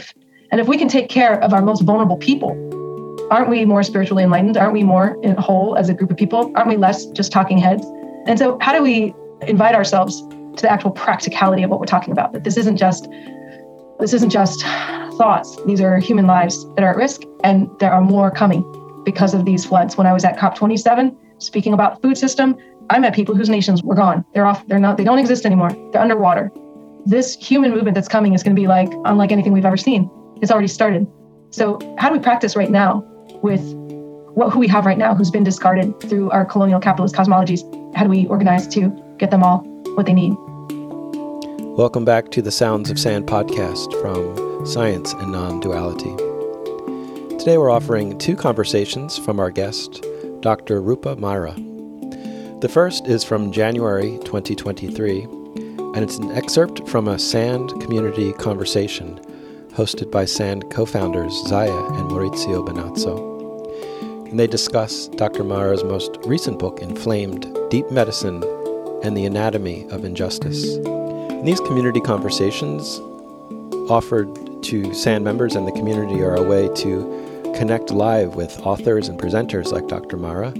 life. And if we can take care of our most vulnerable people, aren't we more spiritually enlightened? Aren't we more whole as a group of people? Aren't we less just talking heads? And so, how do we invite ourselves to the actual practicality of what we're talking about? That this isn't just this isn't just thoughts. These are human lives that are at risk, and there are more coming because of these floods. When I was at COP27 speaking about the food system, I met people whose nations were gone. They're off. They're not. They don't exist anymore. They're underwater. This human movement that's coming is going to be like unlike anything we've ever seen. It's already started. So how do we practice right now with what who we have right now, who's been discarded through our colonial capitalist cosmologies? How do we organize to get them all what they need? Welcome back to the Sounds of Sand podcast from Science and Non Duality. Today we're offering two conversations from our guest, Dr. Rupa Marya. The first is from January 2023, and it's an excerpt from a SAND community conversation hosted by SAND co founders Zaya and Maurizio Benazzo. And they discuss Dr. Marya's most recent book, Inflamed Deep Medicine and the Anatomy of Injustice. And these community conversations offered to SAND members and the community are a way to connect live with authors and presenters like Dr. Marya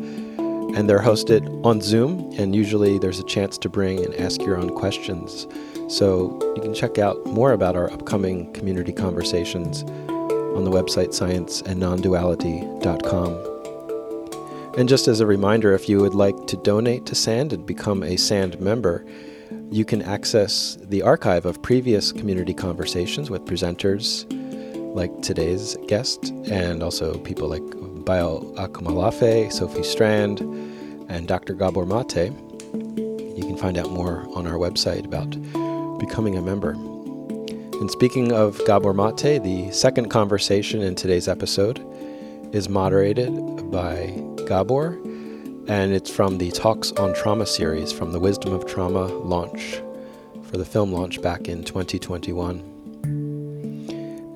and they're hosted on Zoom. And usually there's a chance to bring and ask your own questions. So you can check out more about our upcoming community conversations on the website scienceandnonduality.com. And just as a reminder, if you would like to donate to SAND and become a SAND member, you can access the archive of previous community conversations with presenters like today's guest and also people like Bayo Akomolafe, Sophie Strand, and Dr. Gabor Mate. You can find out more on our website about becoming a member. And speaking of Gabor Mate, the second conversation in today's episode is moderated by Gabor, and it's from the Talks on Trauma series from the Wisdom of Trauma launch for the film launch back in 2021.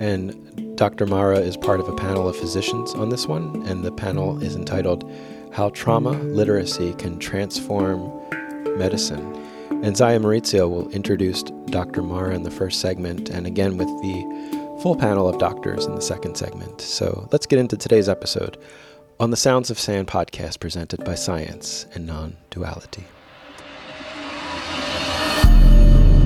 And Dr. Marya is part of a panel of physicians on this one, and the panel is entitled How Trauma Literacy Can Transform Medicine. And Zaya Maurizio will introduce Dr. Marya in the first segment, and again with the full panel of doctors in the second segment. So let's get into today's episode on the Sounds of Sand podcast presented by Science and Non Duality.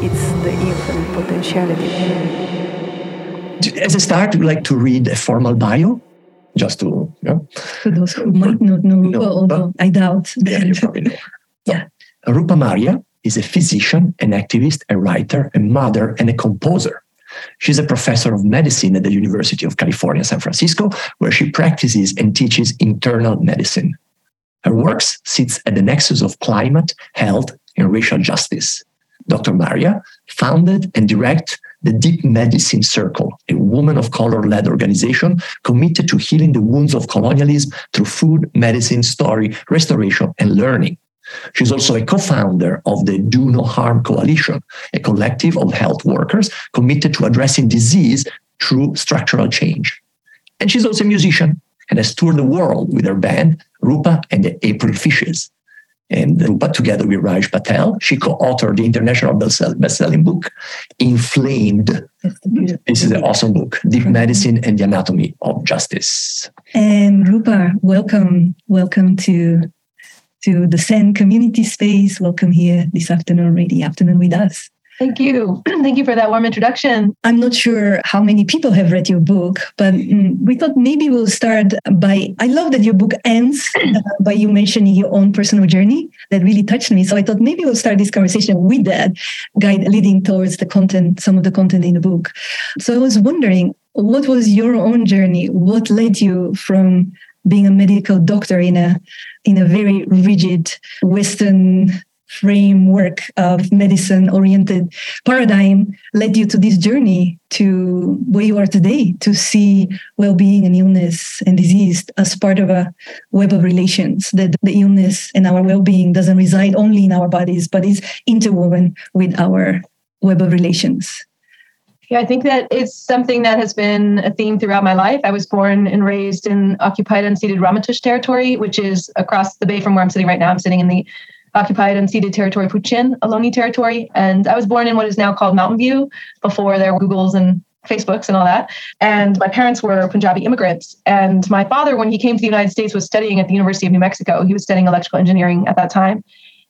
it's the infinite potentiality. As a start, would like to read a formal bio, just to. Yeah. For those who might not know, no, although I doubt. Yeah, you probably know. Yeah. Rupa Marya is a physician, an activist, a writer, a mother, and a composer. She's a professor of medicine at the University of California, San Francisco, where she practices and teaches internal medicine. Her works sits at the nexus of climate, health, and racial justice. Dr. Marya, founded and directed the Deep Medicine Circle, a woman of color led organization committed to healing the wounds of colonialism through food, medicine, story, restoration, and learning. She's also a co founder of the Do No Harm Coalition, a collective of health workers committed to addressing disease through structural change. And she's also a musician and has toured the world with her band, Rupa and the April Fishes and Rupa together with Raj Patel. She co-authored the international best-selling book, Inflamed. This is an awesome book, Deep Medicine and the Anatomy of Justice. And Rupa, welcome, welcome to to the SAND community space. Welcome here this afternoon, already afternoon with us. Thank you. Thank you for that warm introduction. I'm not sure how many people have read your book, but mm, we thought maybe we'll start by. I love that your book ends uh, by you mentioning your own personal journey. That really touched me. So I thought maybe we'll start this conversation with that guide leading towards the content, some of the content in the book. So I was wondering, what was your own journey? What led you from being a medical doctor in a in a very rigid Western framework of medicine oriented paradigm led you to this journey to where you are today to see well-being and illness and disease as part of a web of relations that the illness and our well-being doesn't reside only in our bodies but is interwoven with our web of relations yeah, I think that it's something that has been a theme throughout my life. I was born and raised in occupied unceded Ramaytush territory, which is across the bay from where I'm sitting right now. I'm sitting in the occupied unceded territory Huichin, Ohlone territory. And I was born in what is now called Mountain View before there were Googles and Facebooks and all that. And my parents were Punjabi immigrants. And my father, when he came to the United States, was studying at the University of New Mexico. He was studying electrical engineering at that time.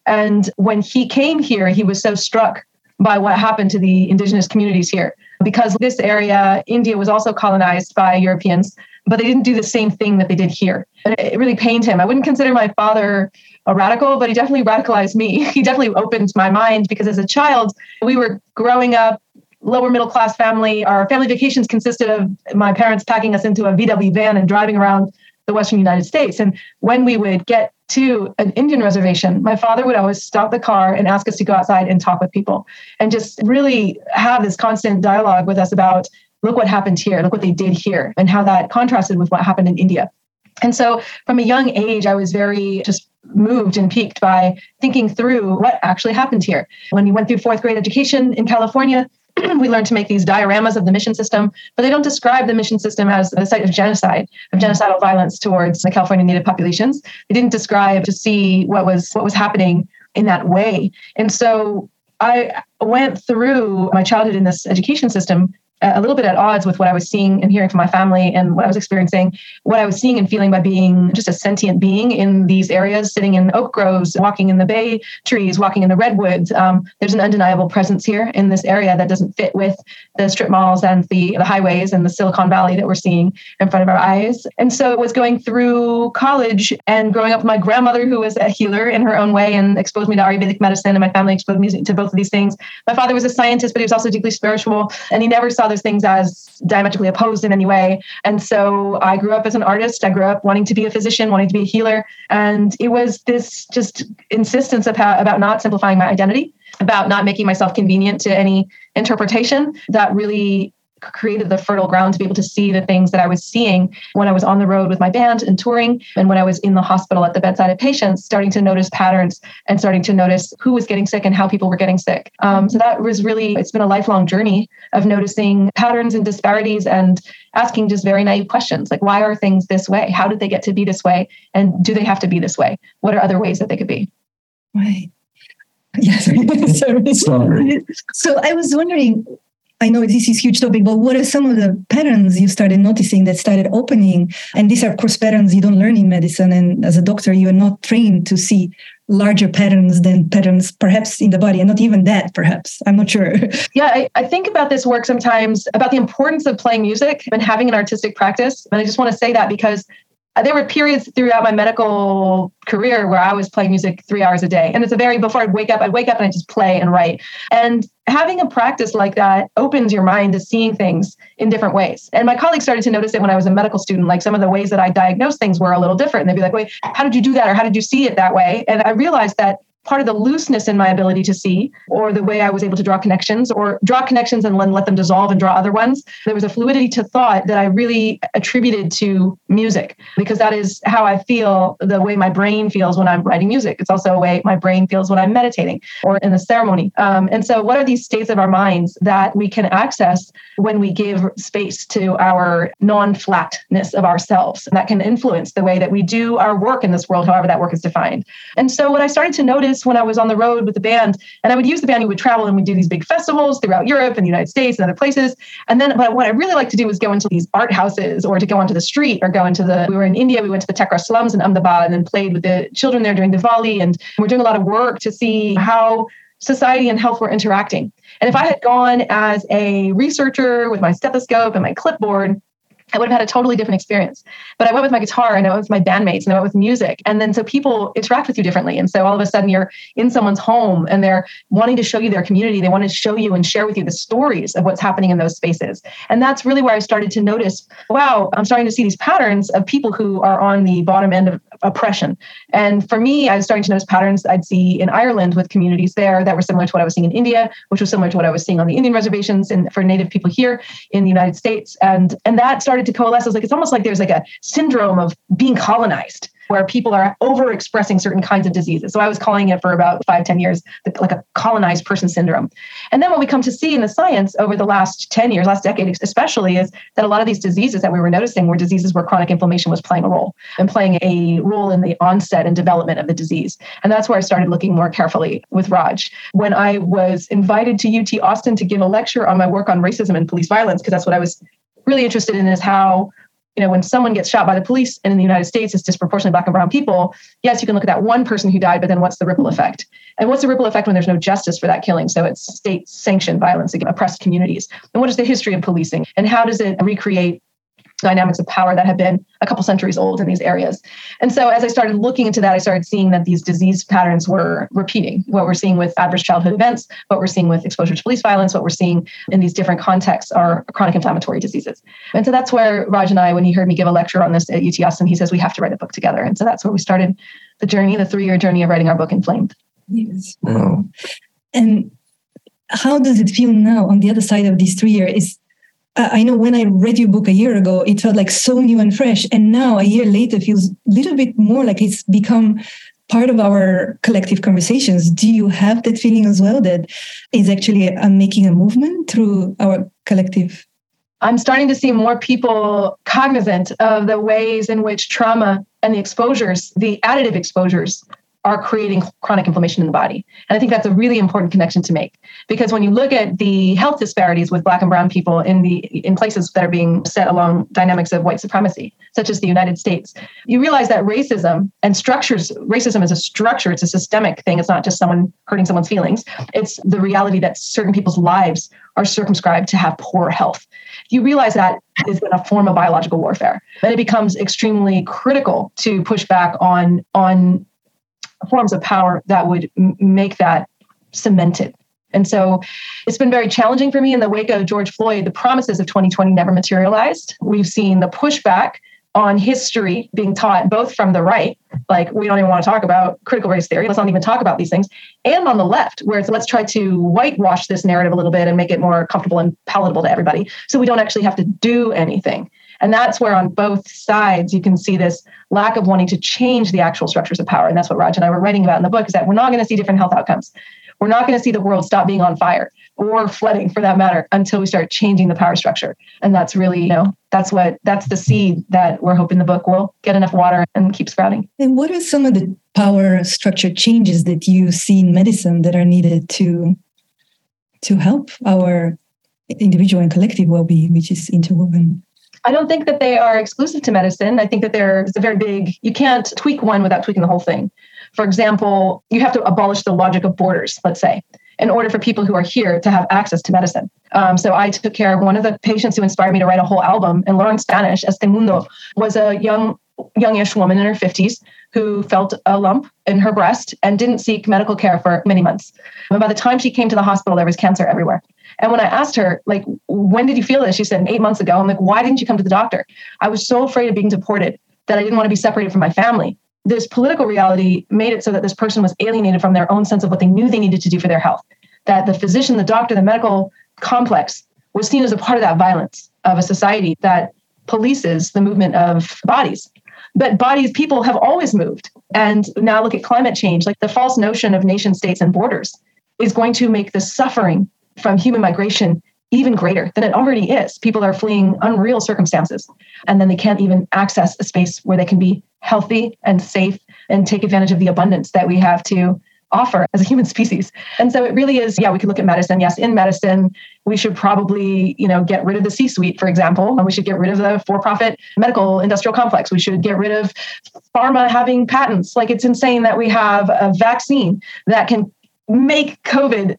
And when he came here, he was so struck by what happened to the indigenous communities here because this area, India, was also colonized by Europeans, but they didn't do the same thing that they did here. And it really pained him. I wouldn't consider my father a radical, but he definitely radicalized me. He definitely opened my mind because as a child, we were growing up lower middle class family. Our family vacations consisted of my parents packing us into a VW van and driving around the Western United States. And when we would get to an Indian reservation, my father would always stop the car and ask us to go outside and talk with people and just really have this constant dialogue with us about look what happened here, look what they did here, and how that contrasted with what happened in India. And so from a young age, I was very just moved and piqued by thinking through what actually happened here. When we went through fourth grade education in California, we learned to make these dioramas of the mission system, but they don't describe the mission system as the site of genocide, of genocidal violence towards the California Native populations. They didn't describe to see what was what was happening in that way. And so I went through my childhood in this education system a little bit at odds with what I was seeing and hearing from my family and what I was experiencing, what I was seeing and feeling by being just a sentient being in these areas, sitting in oak groves, walking in the bay trees, walking in the redwoods. Um, there's an undeniable presence here in this area that doesn't fit with the strip malls and the, the highways and the Silicon Valley that we're seeing in front of our eyes. And so it was going through college and growing up with my grandmother, who was a healer in her own way and exposed me to Ayurvedic medicine, and my family exposed me to both of these things. My father was a scientist, but he was also deeply spiritual, and he never saw things as diametrically opposed in any way. And so I grew up as an artist. I grew up wanting to be a physician, wanting to be a healer. And it was this just insistence of how, about not simplifying my identity, about not making myself convenient to any interpretation that really created the fertile ground to be able to see the things that I was seeing when I was on the road with my band and touring, and when I was in the hospital at the bedside of patients, starting to notice patterns and starting to notice who was getting sick and how people were getting sick. Um, so that was really, it's been a lifelong journey of noticing patterns and disparities and asking just very naive questions like, why are things this way? How did they get to be this way? And do they have to be this way? What are other ways that they could be? Right. Yes. Sorry. so I was wondering, I know this is huge topic, but what are some of the patterns you started noticing that started opening? And these are, of course, patterns you don't learn in medicine. And as a doctor, you are not trained to see larger patterns than patterns perhaps in the body, and not even that, perhaps. I'm not sure. Yeah, I, I think about this work sometimes about the importance of playing music and having an artistic practice. And I just want to say that because uh, there were periods throughout my medical career where I was playing music three hours a day. And it's a very, before I'd wake up, I'd wake up and I'd just play and write. And having a practice like that opens your mind to seeing things in different ways. And my colleagues started to notice it when I was a medical student, like some of the ways that I diagnosed things were a little different. And they'd be like, wait, how did you do that? Or how did you see it that way? And I realized that part of the looseness in my ability to see or the way I was able to draw connections or draw connections and then let them dissolve and draw other ones. There was a fluidity to thought that I really attributed to music because that is how I feel the way my brain feels when I'm writing music. It's also a way my brain feels when I'm meditating or in a ceremony. Um, and so, what are these states of our minds that we can access when we give space to our non flatness of ourselves? And that can influence the way that we do our work in this world, however that work is defined. And so, what I started to notice when I was on the road with the band, and I would use the band. We would travel and we'd do these big festivals throughout Europe and the United States and other places. And then, but what I really like to do was go into these art houses or to go onto the street or go into the. We were in India. We went to the Tekra slums in Ahmedabad and then played with the children there during Diwali. And we're doing a lot of work to see how society and health were interacting. And if I had gone as a researcher with my stethoscope and my clipboard, I would have had a totally different experience. But I went with my guitar and I went with my bandmates and I went with music. And then so people interact with you differently. And so all of a sudden you're in someone's home and they're wanting to show you their community. They want to show you and share with you the stories of what's happening in those spaces. And that's really where I started to notice wow, I'm starting to see these patterns of people who are on the bottom end of oppression. And for me, I was starting to notice patterns I'd see in Ireland with communities there that were similar to what I was seeing in India, which was similar to what I was seeing on the Indian reservations and for Native people here in the United States. And and that started to coalesce. I was like, it's almost like there's like a syndrome of being colonized where people are overexpressing certain kinds of diseases. So I was calling it for about five, ten years, like a colonized person syndrome. And then what we come to see in the science over the last 10 years, last decade especially, is that a lot of these diseases that we were noticing were diseases where chronic inflammation was playing a role and playing a role in the onset and development of the disease. And that's where I started looking more carefully with Raj. When I was invited to UT Austin to give a lecture on my work on racism and police violence, because that's what I was really interested in is how you know, when someone gets shot by the police and in the United States it's disproportionately black and brown people, yes, you can look at that one person who died, but then what's the ripple effect? And what's the ripple effect when there's no justice for that killing? So it's state sanctioned violence against oppressed communities. And what is the history of policing? And how does it recreate dynamics of power that have been a couple centuries old in these areas. And so as I started looking into that, I started seeing that these disease patterns were repeating. What we're seeing with adverse childhood events, what we're seeing with exposure to police violence, what we're seeing in these different contexts are chronic inflammatory diseases. And so that's where Raj and I, when he heard me give a lecture on this at UT Austin, he says we have to write a book together. And so that's where we started the journey, the three-year journey of writing our book Inflamed. Yes. Wow. And how does it feel now on the other side of these three years? Is Uh, I know when I read your book a year ago, it felt like so new and fresh. And now, a year later, feels a little bit more like it's become part of our collective conversations. Do you have that feeling as well that is actually a, making a movement through our collective? I'm starting to see more people cognizant of the ways in which trauma and the exposures, the additive exposures are creating chronic inflammation in the body. And I think that's a really important connection to make because when you look at the health disparities with black and brown people in the in places that are being set along dynamics of white supremacy, such as the United States, you realize that racism and structures racism is a structure, it's a systemic thing. It's not just someone hurting someone's feelings. It's the reality that certain people's lives are circumscribed to have poor health. You realize that is in a form of biological warfare. Then it becomes extremely critical to push back on on forms of power that would m- make that cemented. And so it's been very challenging for me in the wake of George Floyd. The promises of 2020 never materialized. We've seen the pushback on history being taught both from the right, like we don't even want to talk about critical race theory, let's not even talk about these things, and on the left, where it's let's try to whitewash this narrative a little bit and make it more comfortable and palatable to everybody so we don't actually have to do anything. And that's where on both sides you can see this lack of wanting to change the actual structures of power. And that's what Raj and I were writing about in the book is that we're not going to see different health outcomes. We're not going to see the world stop being on fire or flooding for that matter until we start changing the power structure. And that's really, you know, that's what that's the seed that we're hoping the book will get enough water and keep sprouting. And what are some of the power structure changes that you see in medicine that are needed to to help our individual and collective well-being, which is interwoven? I don't think that they are exclusive to medicine. I think that there's a very big, you can't tweak one without tweaking the whole thing. For example, you have to abolish the logic of borders, let's say, in order for people who are here to have access to medicine. Um, so I took care of one of the patients who inspired me to write a whole album and learn Spanish. Este Mundo was a young, youngish woman in her 50s who felt a lump in her breast and didn't seek medical care for many months. By the time she came to the hospital, there was cancer everywhere. And when I asked her, like, when did you feel this? She said, eight months ago. I'm like, why didn't you come to the doctor? I was so afraid of being deported that I didn't want to be separated from my family. This political reality made it so that this person was alienated from their own sense of what they knew they needed to do for their health. That the physician, the doctor, the medical complex was seen as a part of that violence of a society that polices the movement of bodies. But bodies, people have always moved. And now look at climate change. Like the false notion of nation states and borders is going to make the suffering from human migration even greater than it already is. People are fleeing unreal circumstances, and then they can't even access a space where they can be healthy and safe and take advantage of the abundance that we have to offer as a human species. And so it really is, yeah, we could look at medicine. Yes, in medicine, we should probably, you know, get rid of the C-suite, for example, and we should get rid of the for-profit medical industrial complex. We should get rid of pharma having patents. Like it's insane that we have a vaccine that can make COVID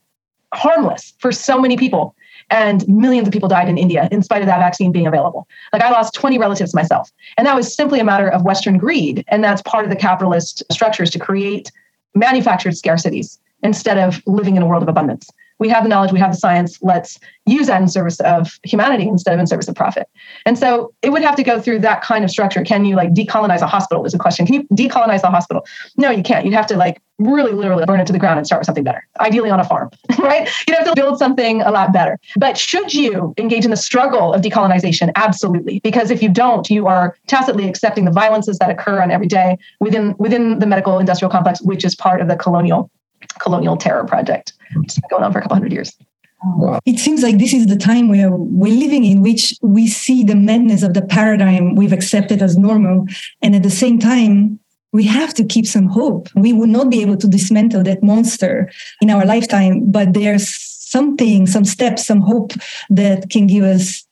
harmless for so many people. And millions of people died in India in spite of that vaccine being available. Like I lost 20 relatives myself. And that was simply a matter of Western greed. And that's part of the capitalist structures to create manufactured scarcities instead of living in a world of abundance we have the knowledge, we have the science. Let's use that in service of humanity instead of in service of profit. And so it would have to go through that kind of structure. Can you like decolonize a hospital? Is a question. Can you decolonize the hospital? No, you can't. You'd have to like really literally burn it to the ground and start with something better, ideally on a farm, right? You'd have to build something a lot better. But should you engage in the struggle of decolonization? Absolutely. Because if you don't, you are tacitly accepting the violences that occur on every day within within the medical industrial complex, which is part of the colonial colonial terror project, which has been going on for a couple hundred years. It seems like this is the time where we're living in which we see the madness of the paradigm we've accepted as normal. And at the same time, we have to keep some hope. We will not be able to dismantle that monster in our lifetime, but there's something, some steps, some hope that can give us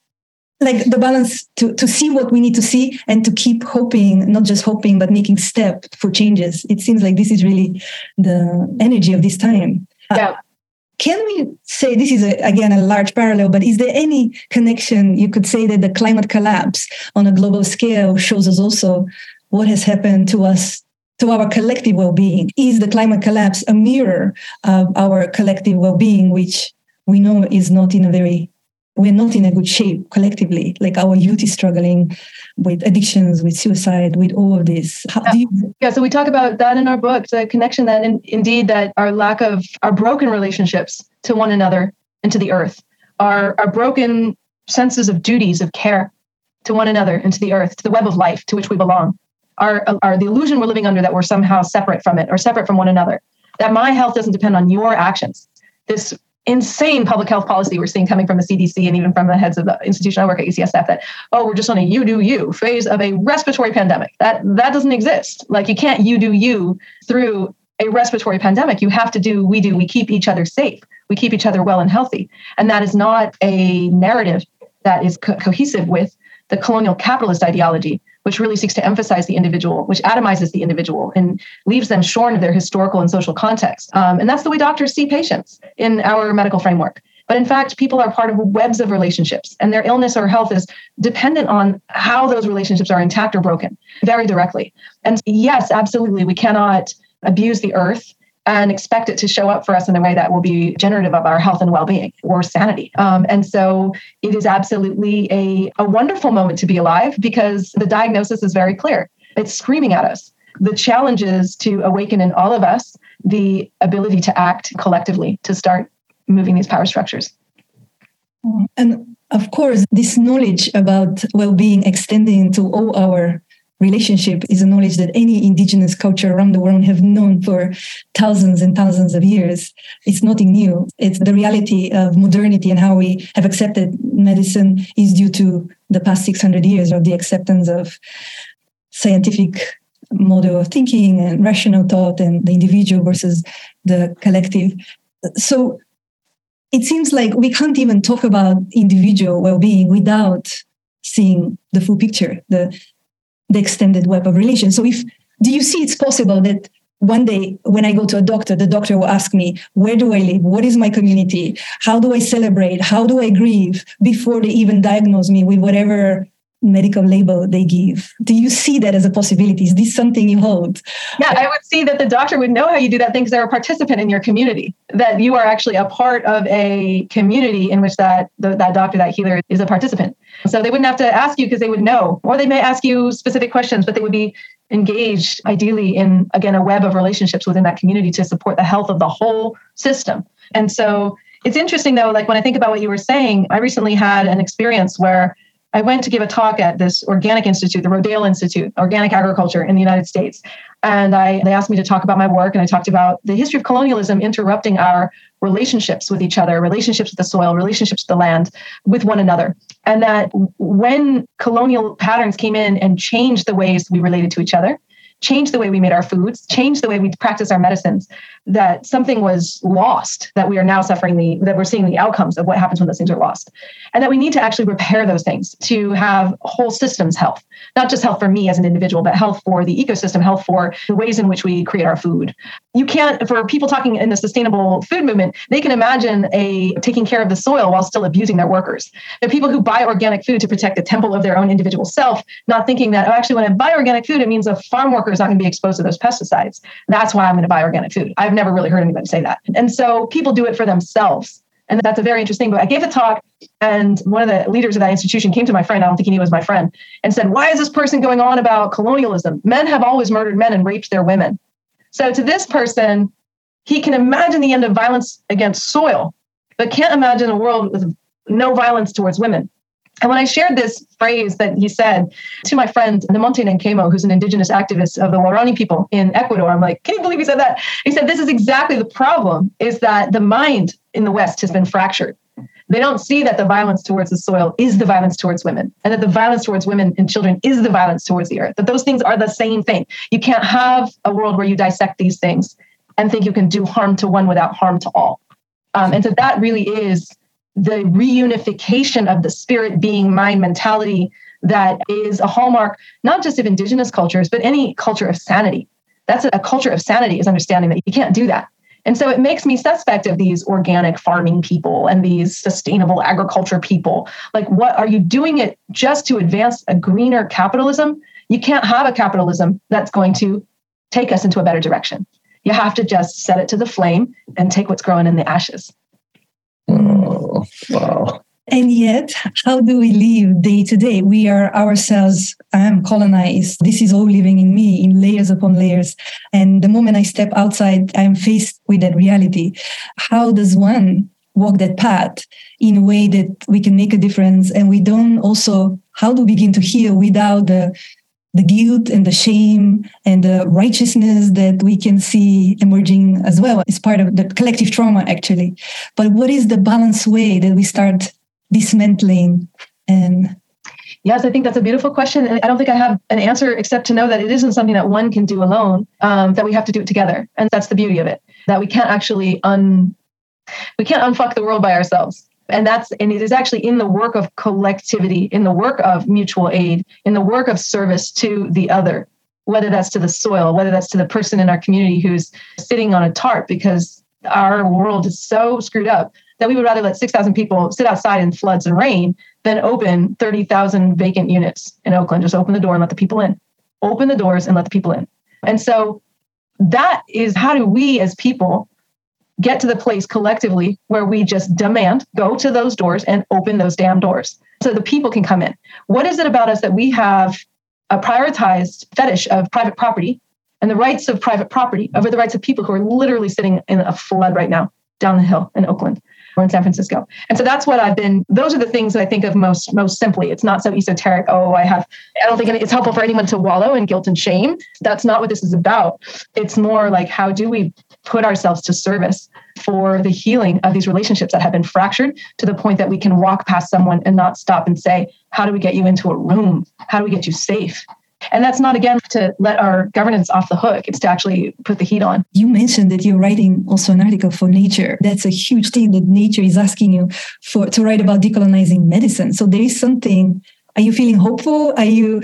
like the balance to, to see what we need to see and to keep hoping, not just hoping, but making step for changes. It seems like this is really the energy of this time. Yeah. Uh, can we say this is a, again a large parallel, but is there any connection you could say that the climate collapse on a global scale shows us also what has happened to us to our collective well-being? Is the climate collapse a mirror of our collective well-being, which we know is not in a very we're not in a good shape collectively. Like our youth is struggling with addictions, with suicide, with all of this. You- yeah. So we talk about that in our book, the connection that in, indeed that our lack of our broken relationships to one another and to the earth, our, our broken senses of duties of care to one another and to the earth, to the web of life to which we belong, are, are the illusion we're living under that we're somehow separate from it or separate from one another. That my health doesn't depend on your actions. This insane public health policy we're seeing coming from the CDC and even from the heads of the institution I work at UCSF that oh we're just on a you do you phase of a respiratory pandemic. That that doesn't exist. Like you can't you do you through a respiratory pandemic. You have to do we do. We keep each other safe. We keep each other well and healthy. And that is not a narrative that is co- cohesive with the colonial capitalist ideology which really seeks to emphasize the individual, which atomizes the individual and leaves them shorn of their historical and social context. Um, and that's the way doctors see patients in our medical framework. But in fact, people are part of webs of relationships, and their illness or health is dependent on how those relationships are intact or broken very directly. And yes, absolutely, we cannot abuse the earth and expect it to show up for us in a way that will be generative of our health and well-being or sanity. Um, and so it is absolutely a, a wonderful moment to be alive because the diagnosis is very clear. It's screaming at us. The challenge is to awaken in all of us the ability to act collectively to start moving these power structures. And of course, this knowledge about well-being extending to all our relationship is a knowledge that any indigenous culture around the world have known for thousands and thousands of years. It's nothing new. It's the reality of modernity and how we have accepted medicine is due to the past 600 years of the acceptance of scientific model of thinking and rational thought and the individual versus the collective. So it seems like we can't even talk about individual well-being without seeing the full picture, the the extended web of relations. So if do you see it's possible that one day when I go to a doctor, the doctor will ask me, where do I live? What is my community? How do I celebrate? How do I grieve before they even diagnose me with whatever medical label they give. Do you see that as a possibility? Is this something you hold? Yeah, I would see that the doctor would know how you do that thing because they're a participant in your community, that you are actually a part of a community in which that, the, that doctor, that healer is a participant. So they wouldn't have to ask you because they would know, or they may ask you specific questions, but they would be engaged ideally in, again, a web of relationships within that community to support the health of the whole system. And so it's interesting though, like when I think about what you were saying, I recently had an experience where I went to give a talk at this organic institute, the Rodale Institute, organic agriculture in the United States. And I, they asked me to talk about my work, and I talked about the history of colonialism interrupting our relationships with each other, relationships with the soil, relationships with the land, with one another. And that when colonial patterns came in and changed the ways we related to each other, changed the way we made our foods, change the way we practice our medicines, that something was lost, that we are now suffering the, that we're seeing the outcomes of what happens when those things are lost. And that we need to actually repair those things to have whole systems health, not just health for me as an individual, but health for the ecosystem, health for the ways in which we create our food. You can't, for people talking in the sustainable food movement, they can imagine a taking care of the soil while still abusing their workers. The people who buy organic food to protect the temple of their own individual self, not thinking that, oh, actually, when I buy organic food, it means a farm worker is not going to be exposed to those pesticides. That's why I'm going to buy organic food. I've never really heard anybody say that. And so people do it for themselves. And that's a very interesting. But I gave a talk, and one of the leaders of that institution came to my friend. I don't think he was my friend, and said, "Why is this person going on about colonialism? Men have always murdered men and raped their women." So to this person, he can imagine the end of violence against soil, but can't imagine a world with no violence towards women. And when I shared this phrase that he said to my friend Nemonte Nenquimo, who's an indigenous activist of the Waorani people in Ecuador, I'm like, can you believe he said that? He said, this is exactly the problem, is that the mind in the West has been fractured. They don't see that the violence towards the soil is the violence towards women, and that the violence towards women and children is the violence towards the earth. That those things are the same thing. You can't have a world where you dissect these things and think you can do harm to one without harm to all. Um, and so that really is the reunification of the spirit being mind mentality that is a hallmark not just of indigenous cultures but any culture of sanity. That's a, a culture of sanity is understanding that you can't do that. And so it makes me suspect of these organic farming people and these sustainable agriculture people. Like what are you doing it just to advance a greener capitalism? You can't have a capitalism that's going to take us into a better direction. You have to just set it to the flame and take what's growing in the ashes Oh, wow. And yet, how do we live day to day? We are ourselves, I am colonized. This is all living in me in layers upon layers. And the moment I step outside, I am faced with that reality. How does one walk that path in a way that we can make a difference? And we don't also, how do we begin to heal without the the guilt and the shame and the righteousness that we can see emerging as well is part of the collective trauma actually but what is the balanced way that we start dismantling and Yes, I think that's a beautiful question. And I don't think I have an answer except to know that it isn't something that one can do alone, um, that we have to do it together. And that's the beauty of it, that we can't actually un we can't unfuck the world by ourselves and that's and it is actually in the work of collectivity in the work of mutual aid in the work of service to the other whether that's to the soil whether that's to the person in our community who's sitting on a tarp because our world is so screwed up that we would rather let 6,000 people sit outside in floods and rain than open 30,000 vacant units in Oakland. Just open the door and let the people in. Open the doors and let the people in. And so that is how do we as people get to the place collectively where we just demand go to those doors and open those damn doors so the people can come in. What is it about us that we have a prioritized fetish of private property and the rights of private property over the rights of people who are literally sitting in a flood right now down the hill in Oakland? or in San Francisco. And so that's what I've been, those are the things that I think of most, most simply. It's not so esoteric. Oh, I have, I don't think it's helpful for anyone to wallow in guilt and shame. That's not what this is about. It's more like, how do we put ourselves to service for the healing of these relationships that have been fractured to the point that we can walk past someone and not stop and say, how do we get you into a room? How do we get you safe? And that's not, again, to let our governance off the hook. It's to actually put the heat on. You mentioned that you're writing also an article for Nature. That's a huge thing that Nature is asking you for to write about decolonizing medicine. So there is something. Are you feeling hopeful? Are you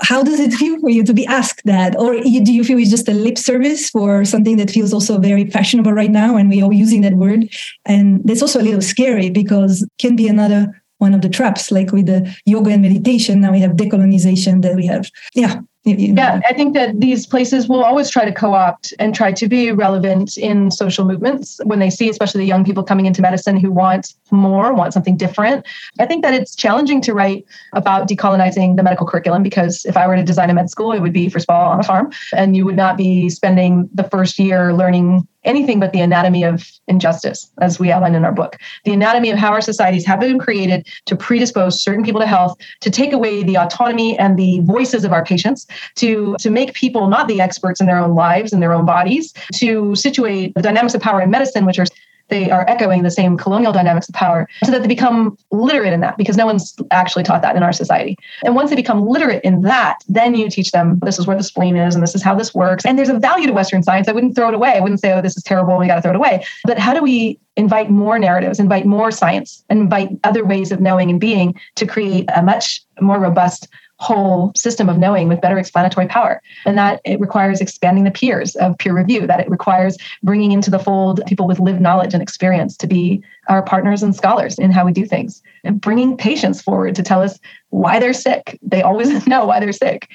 how does it feel for you to be asked that or do you feel it's just a lip service for something that feels also very fashionable right now and we're using that word and that's also a little scary because can be another one of the traps, like with the yoga and meditation. Now we have decolonization that we have. Yeah. Yeah, I think that these places will always try to co opt and try to be relevant in social movements when they see, especially the young people coming into medicine who want more, want something different. I think that it's challenging to write about decolonizing the medical curriculum because if I were to design a med school, it would be, first of all, on a farm, and you would not be spending the first year learning anything but the anatomy of injustice, as we outline in our book. The anatomy of how our societies have been created to predispose certain people to health, to take away the autonomy and the voices of our patients, to, to make people not the experts in their own lives and their own bodies, to situate the dynamics of power in medicine, which are they are echoing the same colonial dynamics of power so that they become literate in that because no one's actually taught that in our society. And once they become literate in that, then you teach them this is where the spleen is and this is how this works. And there's a value to Western science. I wouldn't throw it away. I wouldn't say, oh, this is terrible. We got to throw it away. But how do we invite more narratives, invite more science, invite other ways of knowing and being to create a much more robust whole system of knowing with better explanatory power. And that it requires expanding the peers of peer review, that it requires bringing into the fold people with lived knowledge and experience to be our partners and scholars in how we do things, and bringing patients forward to tell us why they're sick. They always know why they're sick.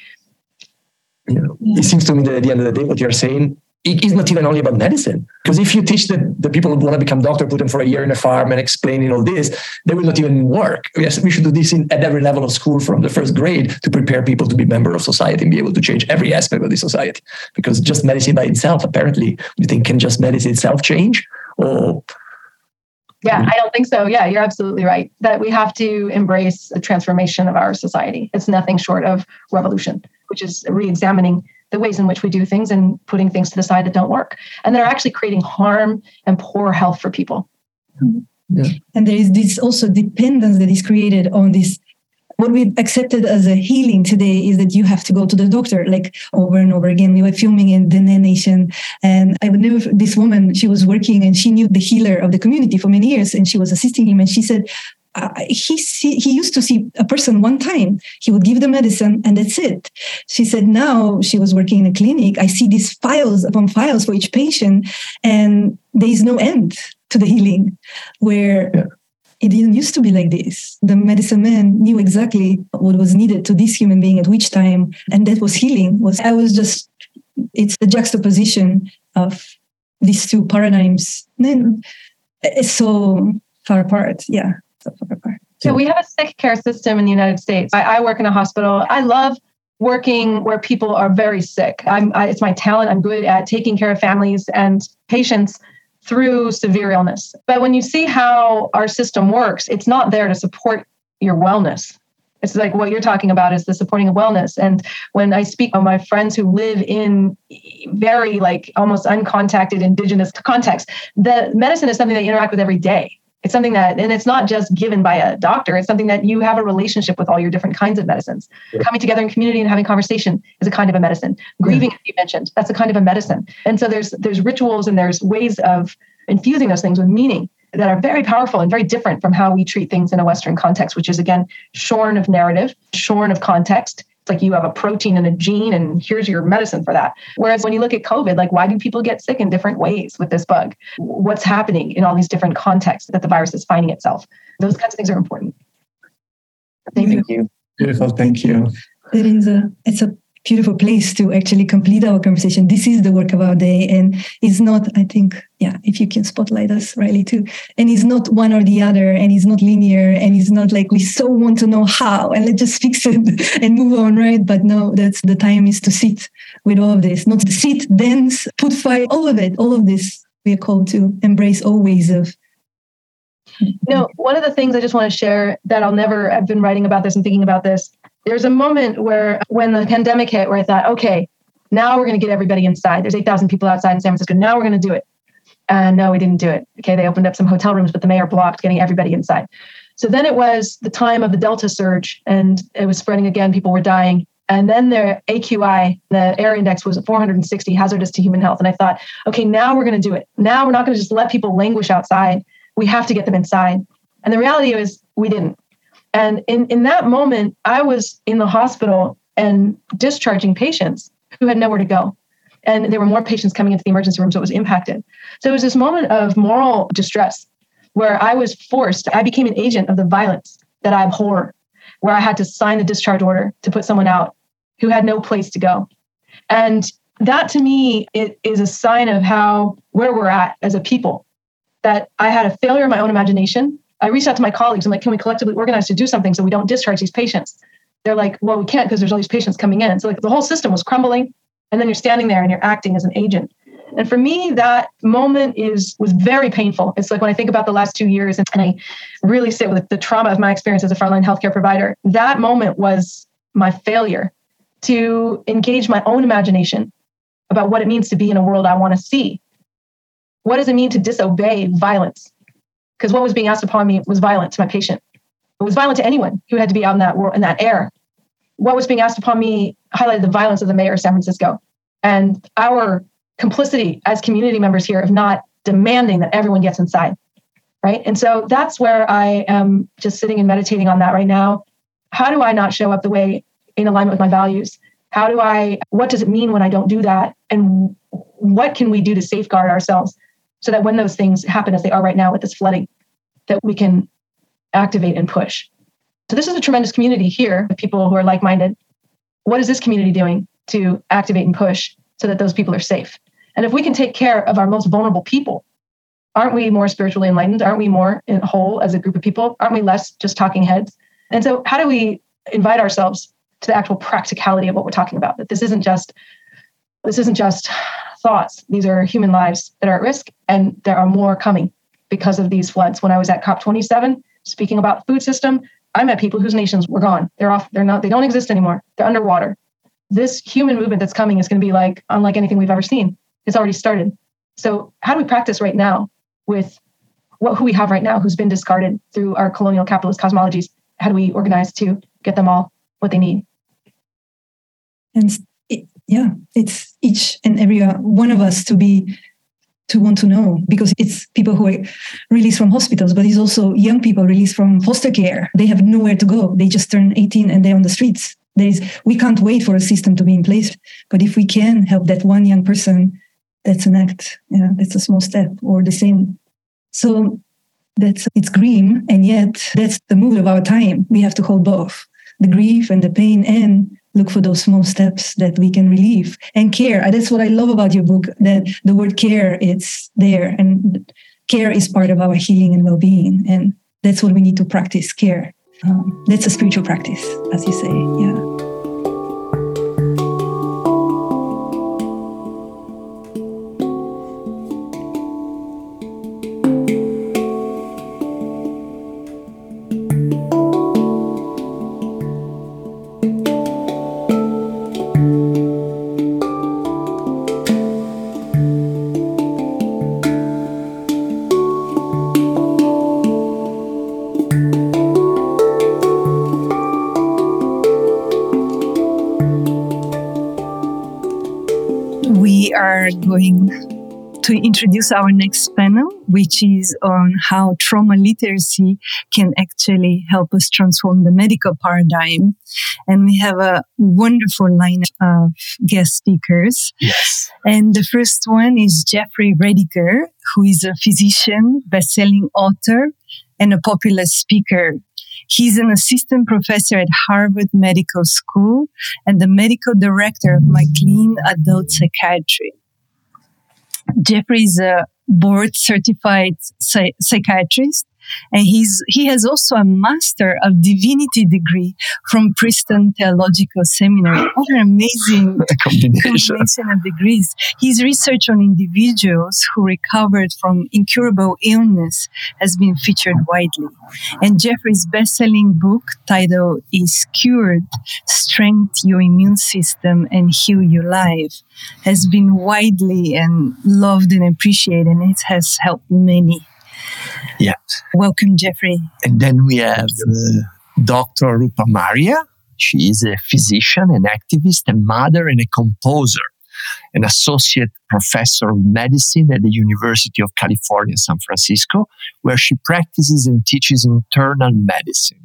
Know, it seems to me that at the end of the day, what you're saying it is not even only about medicine. Because if you teach the, the people who want to become doctor, put them for a year in a farm and explaining all this, they will not even work. Yes, we should do this in, at every level of school from the first grade to prepare people to be member of society and be able to change every aspect of the society. Because just medicine by itself, apparently, you think can just medicine itself change? Or yeah, I don't think so. Yeah, you're absolutely right. That we have to embrace the transformation of our society. It's nothing short of revolution, which is re-examining the ways in which we do things and putting things to the side that don't work and that are actually creating harm and poor health for people. Yeah. And there is this also dependence that is created on this. What we've accepted as a healing today is that you have to go to the doctor like over and over again. We were filming in the Nation, and I would never. This woman, she was working and she knew the healer of the community for many years, and she was assisting him. And she said, uh, he see, he used to see a person one time. He would give the medicine and that's it. She said now she was working in a clinic. I see these files upon files for each patient, and there is no end to the healing. Where yeah. it didn't used to be like this. The medicine man knew exactly what was needed to this human being at which time, and that was healing. Was I was just it's the juxtaposition of these two paradigms. Then it's so far apart. Yeah. So we have a sick care system in the United States. I, I work in a hospital. I love working where people are very sick. I'm, I, it's my talent. I'm good at taking care of families and patients through severe illness. But when you see how our system works, it's not there to support your wellness. It's like what you're talking about is the supporting of wellness. And when I speak to my friends who live in very like almost uncontacted indigenous context, the medicine is something they interact with every day. It's something that, and it's not just given by a doctor. It's something that you have a relationship with all your different kinds of medicines. Yeah. Coming together in community and having conversation is a kind of a medicine. Grieving, yeah. you mentioned, that's a kind of a medicine. And so there's there's rituals and there's ways of infusing those things with meaning that are very powerful and very different from how we treat things in a Western context, which is again shorn of narrative, shorn of context, like you have a protein and a gene, and here's your medicine for that. Whereas when you look at COVID, like why do people get sick in different ways with this bug? What's happening in all these different contexts that the virus is finding itself? Those kinds of things are important. Thank, Thank you. you. Beautiful. Thank you. It is a it's a beautiful place to actually complete our conversation. This is the work of our day. And it's not, I think, yeah, if you can spotlight us, Riley, too. And it's not one or the other, and it's not linear, and it's not like we so want to know how, and let's just fix it and move on, right? But no, that's the time is to sit with all of this, not sit, dance, put fire, all of it, all of this. We are called to embrace all ways of you know, one of the things I just want to share that I'll never, I've been writing about this and thinking about this there's a moment where when the pandemic hit where I thought, okay, now we're going to get everybody inside. There's 8,000 people outside in San Francisco. Now we're going to do it. And no, we didn't do it. Okay, they opened up some hotel rooms, but the mayor blocked getting everybody inside. So then it was the time of the Delta surge and it was spreading again. People were dying. And then the AQI, the air index was 460, hazardous to human health. And I thought, okay, now we're going to do it. Now we're not going to just let people languish outside. We have to get them inside. And the reality is, we didn't. And in, in that moment, I was in the hospital and discharging patients who had nowhere to go. And there were more patients coming into the emergency room, so it was impacted. So it was this moment of moral distress where I was forced, I became an agent of the violence that I abhor, where I had to sign the discharge order to put someone out who had no place to go. And that to me it is a sign of how where we're at as a people that i had a failure in my own imagination I reached out to my colleagues. I'm like, can we collectively organize to do something so we don't discharge these patients? They're like, well, we can't because there's all these patients coming in. So like the whole system was crumbling, and then you're standing there and you're acting as an agent. And for me, that moment is was very painful. It's like when I think about the last two years and, I really sit with the trauma of my experience as a frontline healthcare provider. That moment was my failure to engage my own imagination about what it means to be in a world I want to see. What does it mean to disobey violence? Because what was being asked upon me was violent to my patient. It was violent to anyone who had to be out in that world, in that air. What was being asked upon me highlighted the violence of the mayor of San Francisco and our complicity as community members here of not demanding that everyone gets inside. Right. And so that's where I am just sitting and meditating on that right now. How do I not show up the way in alignment with my values? How do I, what does it mean when I don't do that? And what can we do to safeguard ourselves so that when those things happen as they are right now with this flooding, that we can activate and push. So this is a tremendous community here of people who are like-minded. What is this community doing? to activate and push so that those people are safe. And if we can take care of our most vulnerable people, aren't we more spiritually enlightened? Aren't we more whole as a group of people? Aren't we less just talking heads? And so, how do we invite ourselves to the actual practicality of what we're talking about? That this isn't just this isn't just thoughts. These are human lives that are at risk, and there are more coming because of these floods. When I was at COP27 speaking about food system, I met people whose nations were gone. They're off. They're not. They don't exist anymore. They're underwater. This human movement that's coming is going to be like unlike anything we've ever seen. It's already started. So, how do we practice right now with what who we have right now, who's been discarded through our colonial capitalist cosmologies? How do we organize to get them all what they need? And yeah, it's each and every uh, one of us to be to want to know because it's people who are released from hospitals, but it's also young people released from foster care. They have nowhere to go. They just turn 18 and they're on the streets. There is, we can't wait for a system to be in place. But if we can help that one young person, that's an act. Yeah, that's a small step or the same. So that's it's grim, and yet that's the mood of our time. We have to hold both the grief and the pain and look for those small steps that we can relieve and care. That's what I love about your book, that the word care, it's there. And care is part of our healing and well-being. And that's what we need to practice, care. Um, that's a spiritual practice, as you say. Yeah. Introduce our next panel, which is on how trauma literacy can actually help us transform the medical paradigm. And we have a wonderful lineup of guest speakers. Yes. And the first one is Jeffrey Rediger, who is a physician, best-selling author, and a popular speaker. He's an assistant professor at Harvard Medical School and the medical director of McLean Adult Psychiatry. Jeffrey is a board certified psychiatrist and he's, he has also a Master of Divinity degree from Princeton Theological Seminary. What an amazing combination. combination of degrees. His research on individuals who recovered from incurable illness has been featured widely. And Jeffrey's best-selling book title is Cured, Strength Your Immune System and Heal Your Life has been widely and loved and appreciated and it has helped many. Yeah. Welcome, Jeffrey. And then we have uh, Dr. Rupa Marya. She is a physician, an activist, a mother, and a composer, an associate professor of medicine at the University of California, San Francisco, where she practices and teaches internal medicine.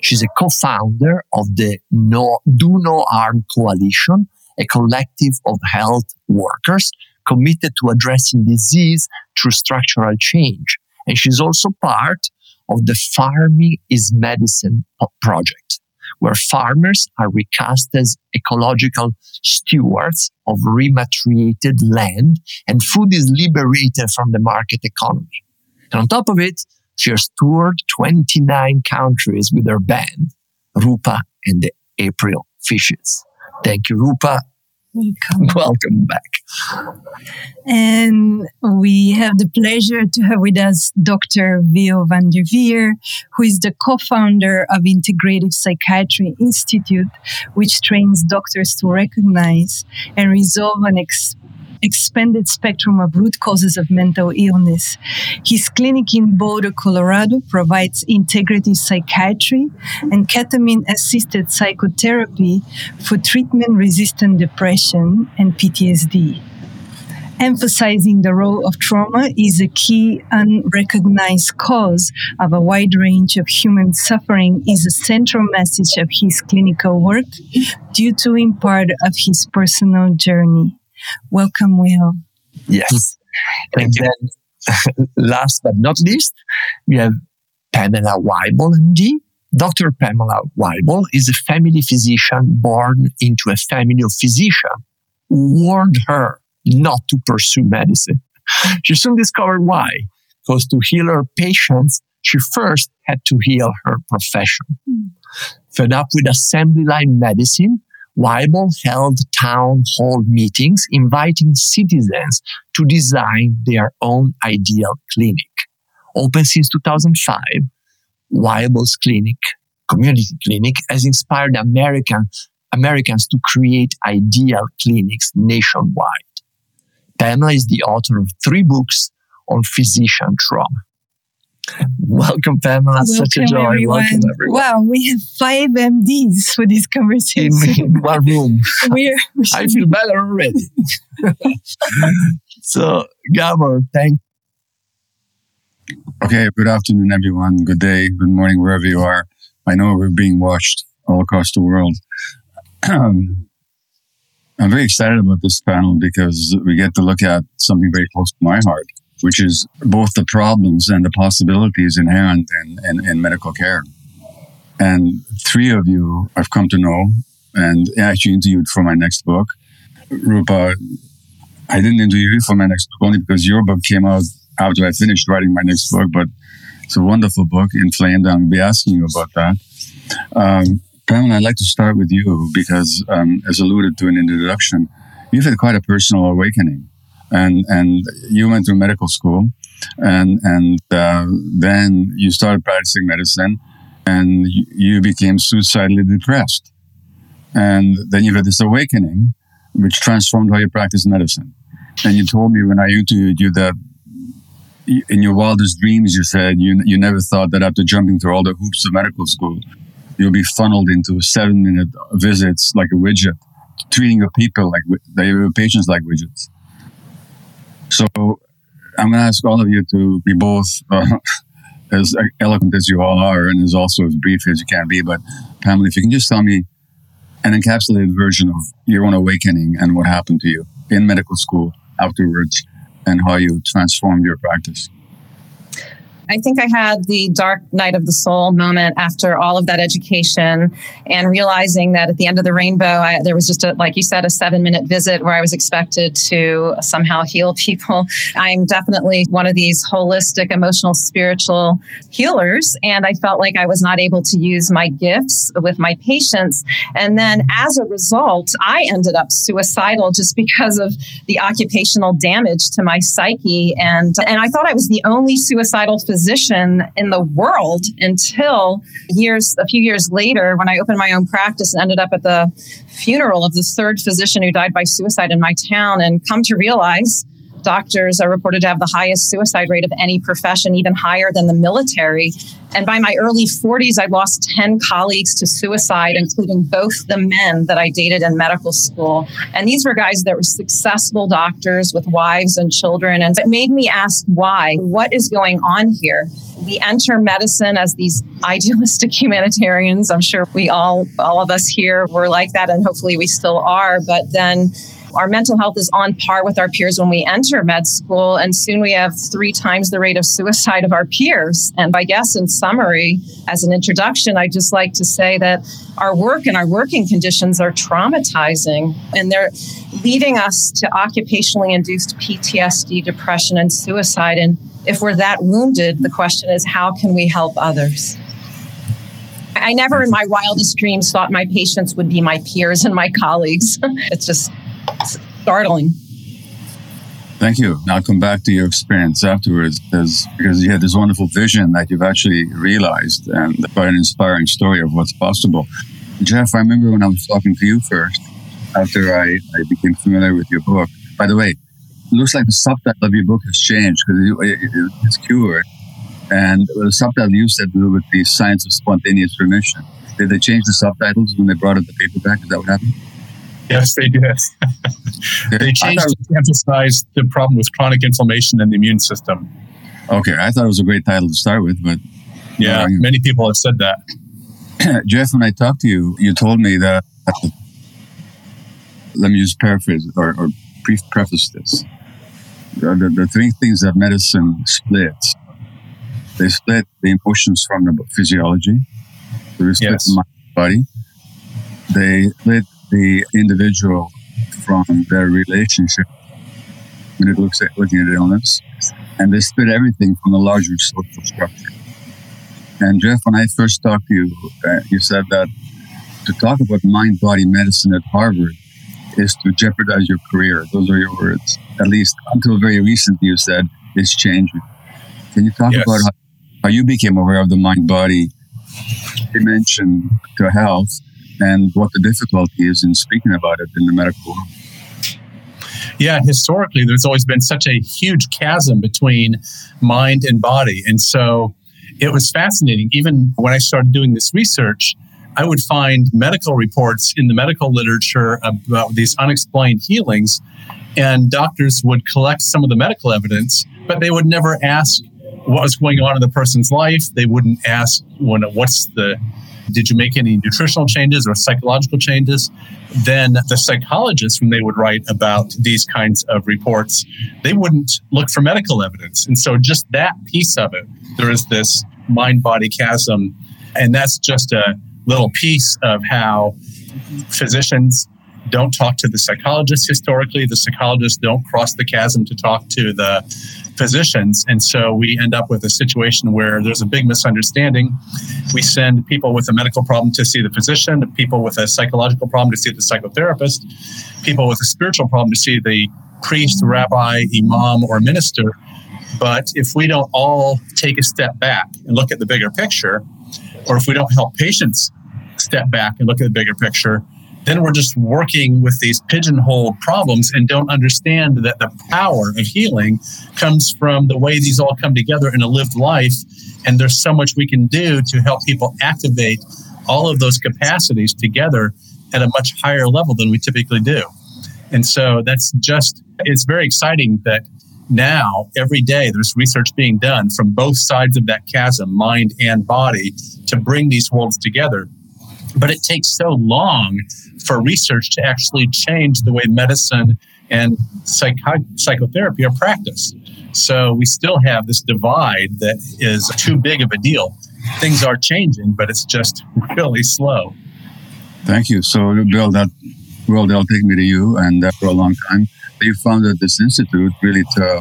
She's a co-founder of the no, Do No Harm Coalition, a collective of health workers committed to addressing disease through structural change and she's also part of the Farming is Medicine project, where farmers are recast as ecological stewards of rematriated land and food is liberated from the market economy. And on top of it, she has toured 29 countries with her band, Rupa and the April Fishes. Thank you, Rupa. Welcome. Welcome back. And we have the pleasure to have with us Dr. Will Van Derveer, who is the co-founder of Integrative Psychiatry Institute, which trains doctors to recognize and resolve an ex- expanded spectrum of root causes of mental illness. His clinic in Boulder, Colorado provides integrative psychiatry and ketamine assisted psychotherapy for treatment resistant depression and PTSD. Emphasizing the role of trauma is a key unrecognized cause of a wide range of human suffering is a central message of his clinical work due to in part of his personal journey. Welcome, Will. Yes. and then, last but not least, we have Pamela Wible, MD, Dr. Pamela Wible is a family physician born into a family of physicians who warned her not to pursue medicine. She soon discovered why. Because to heal her patients, she first had to heal her profession. Hmm. Fed up with assembly line medicine, Wible held town hall meetings inviting citizens to design their own ideal clinic. Open since 2005, Wible's clinic, community clinic, has inspired American, Americans to create ideal clinics nationwide. Pamela is the author of three books on physician trauma. Welcome, Pamela. Welcome, Such a joy. Everyone. Welcome, everyone. Wow, we have five MDs for this In, conversation. in one room. We're, I feel better already. so, Gabor, thank Okay, good afternoon, everyone. Good day, good morning, wherever you are. I know we're being watched all across the world. I'm very excited about this panel because we get to look at something very close to my heart, which is both the problems and the possibilities inherent in, in, in medical care. And three of you I've come to know and actually interviewed for my next book. Rupa, I didn't interview you for my next book only because your book came out after I finished writing my next book, but it's a wonderful book, Inflamed. I'm going to be asking you about that. Um, Pamela, I'd like to start with you because, um, as alluded to in the introduction, you've had quite a personal awakening, and and you went through medical school, and and uh, then you started practicing medicine, and you, became suicidally depressed, and then you had this awakening, which transformed how you practice medicine. And you told me when I interviewed you that in your wildest dreams, you said you, you never thought that after jumping through all the hoops of medical school, you'll be funneled into seven minute visits like a widget, treating your people like your patients like widgets. So I'm going to ask all of you to be both uh, as eloquent as you all are and as also as brief as you can be. But Pamela, if you can just tell me an encapsulated version of your own awakening and what happened to you in medical school afterwards and how you transformed your practice? I think I had the dark night of the soul moment after all of that education and realizing that at the end of the rainbow, I, there was just a, like you said, a seven minute visit where I was expected to somehow heal people. I'm definitely one of these holistic, emotional, spiritual healers. And I felt like I was not able to use my gifts with my patients. And then as a result, I ended up suicidal just because of the occupational damage to my psyche. And, and I thought I was the only suicidal physician physician in the world until years, a few years later, when I opened my own practice and ended up at the funeral of the third physician who died by suicide in my town, and come to realize doctors are reported to have the highest suicide rate of any profession, even higher than the military. And by my early 40s, I lost 10 colleagues to suicide, including both the men that I dated in medical school. And these were guys that were successful doctors with wives and children. And it made me ask why? What is going on here? We enter medicine as these idealistic humanitarians. I'm sure we all, all of us here were like that, and hopefully we still are. But then our mental health is on par with our peers when we enter med school, and soon we have three times the rate of suicide of our peers. And I guess, in summary, as an introduction, I'd just like to say that our work and our working conditions are traumatizing, and they're leading us to occupationally induced PTSD, depression, and suicide. And if we're that wounded, the question is how can we help others? I never in my wildest dreams thought my patients would be my peers and my colleagues. it's just startling. Thank you. Now come back to your experience afterwards because, because you had this wonderful vision that you've actually realized and quite an inspiring story of what's possible. Jeff, I remember when I was talking to you first after I, I became familiar with your book. By the way, it looks like the subtitle of your book has changed because it, it, it's cured. And the subtitle to do with the science of spontaneous remission. Did they change the subtitles when they brought out the paperback? Is that what happened? Yes, they did. they changed to emphasize the problem with chronic inflammation in the immune system. Okay, I thought it was a great title to start with, but yeah, uh, many people have said that. Jeff, when I talked to you, you told me that. Let me just paraphrase or, or preface this. The, the, the three things that medicine splits they split the emotions from the physiology, we split yes. the mind body. They split the individual from their relationship when it looks at looking at illness, and they split everything from the larger social structure. And Jeff, when I first talked to you, uh, you said that to talk about mind body medicine at Harvard is to jeopardize your career. Those are your words. At least until very recently, you said it's changing. Can you talk yes. about how, how you became aware of the mind body dimension to health and what the difficulty is in speaking about it in the medical world? Yeah, historically, there's always been such a huge chasm between mind and body. And so it was fascinating. Even when I started doing this research, I would find medical reports in the medical literature about these unexplained healings, and doctors would collect some of the medical evidence, but they would never ask what was going on in the person's life. They wouldn't ask when, what's the did you make any nutritional changes or psychological changes? Then the psychologists, when they would write about these kinds of reports, they wouldn't look for medical evidence. And so just that piece of it, there is this mind body chasm. And that's just a little piece of how physicians don't talk to the psychologists historically. The psychologists don't cross the chasm to talk to the physicians. And so we end up with a situation where there's a big misunderstanding. We send people with a medical problem to see the physician, people with a psychological problem to see the psychotherapist, people with a spiritual problem to see the priest, rabbi, imam, or minister. But if we don't all take a step back and look at the bigger picture, or if we don't help patients step back and look at the bigger picture, then we're just working with these pigeonhole problems and don't understand that the power of healing comes from the way these all come together in a lived life. And there's so much we can do to help people activate all of those capacities together at a much higher level than we typically do. And so that's just, it's very exciting that now every day there's research being done from both sides of that chasm, mind and body, to bring these worlds together. But it takes so long for research to actually change the way medicine and psych- psychotherapy are practiced. So we still have this divide that is too big of a deal. Things are changing, but it's just really slow. Thank you. So, Bill, that well, they'll take me to you, and uh, for a long time, you founded this institute really to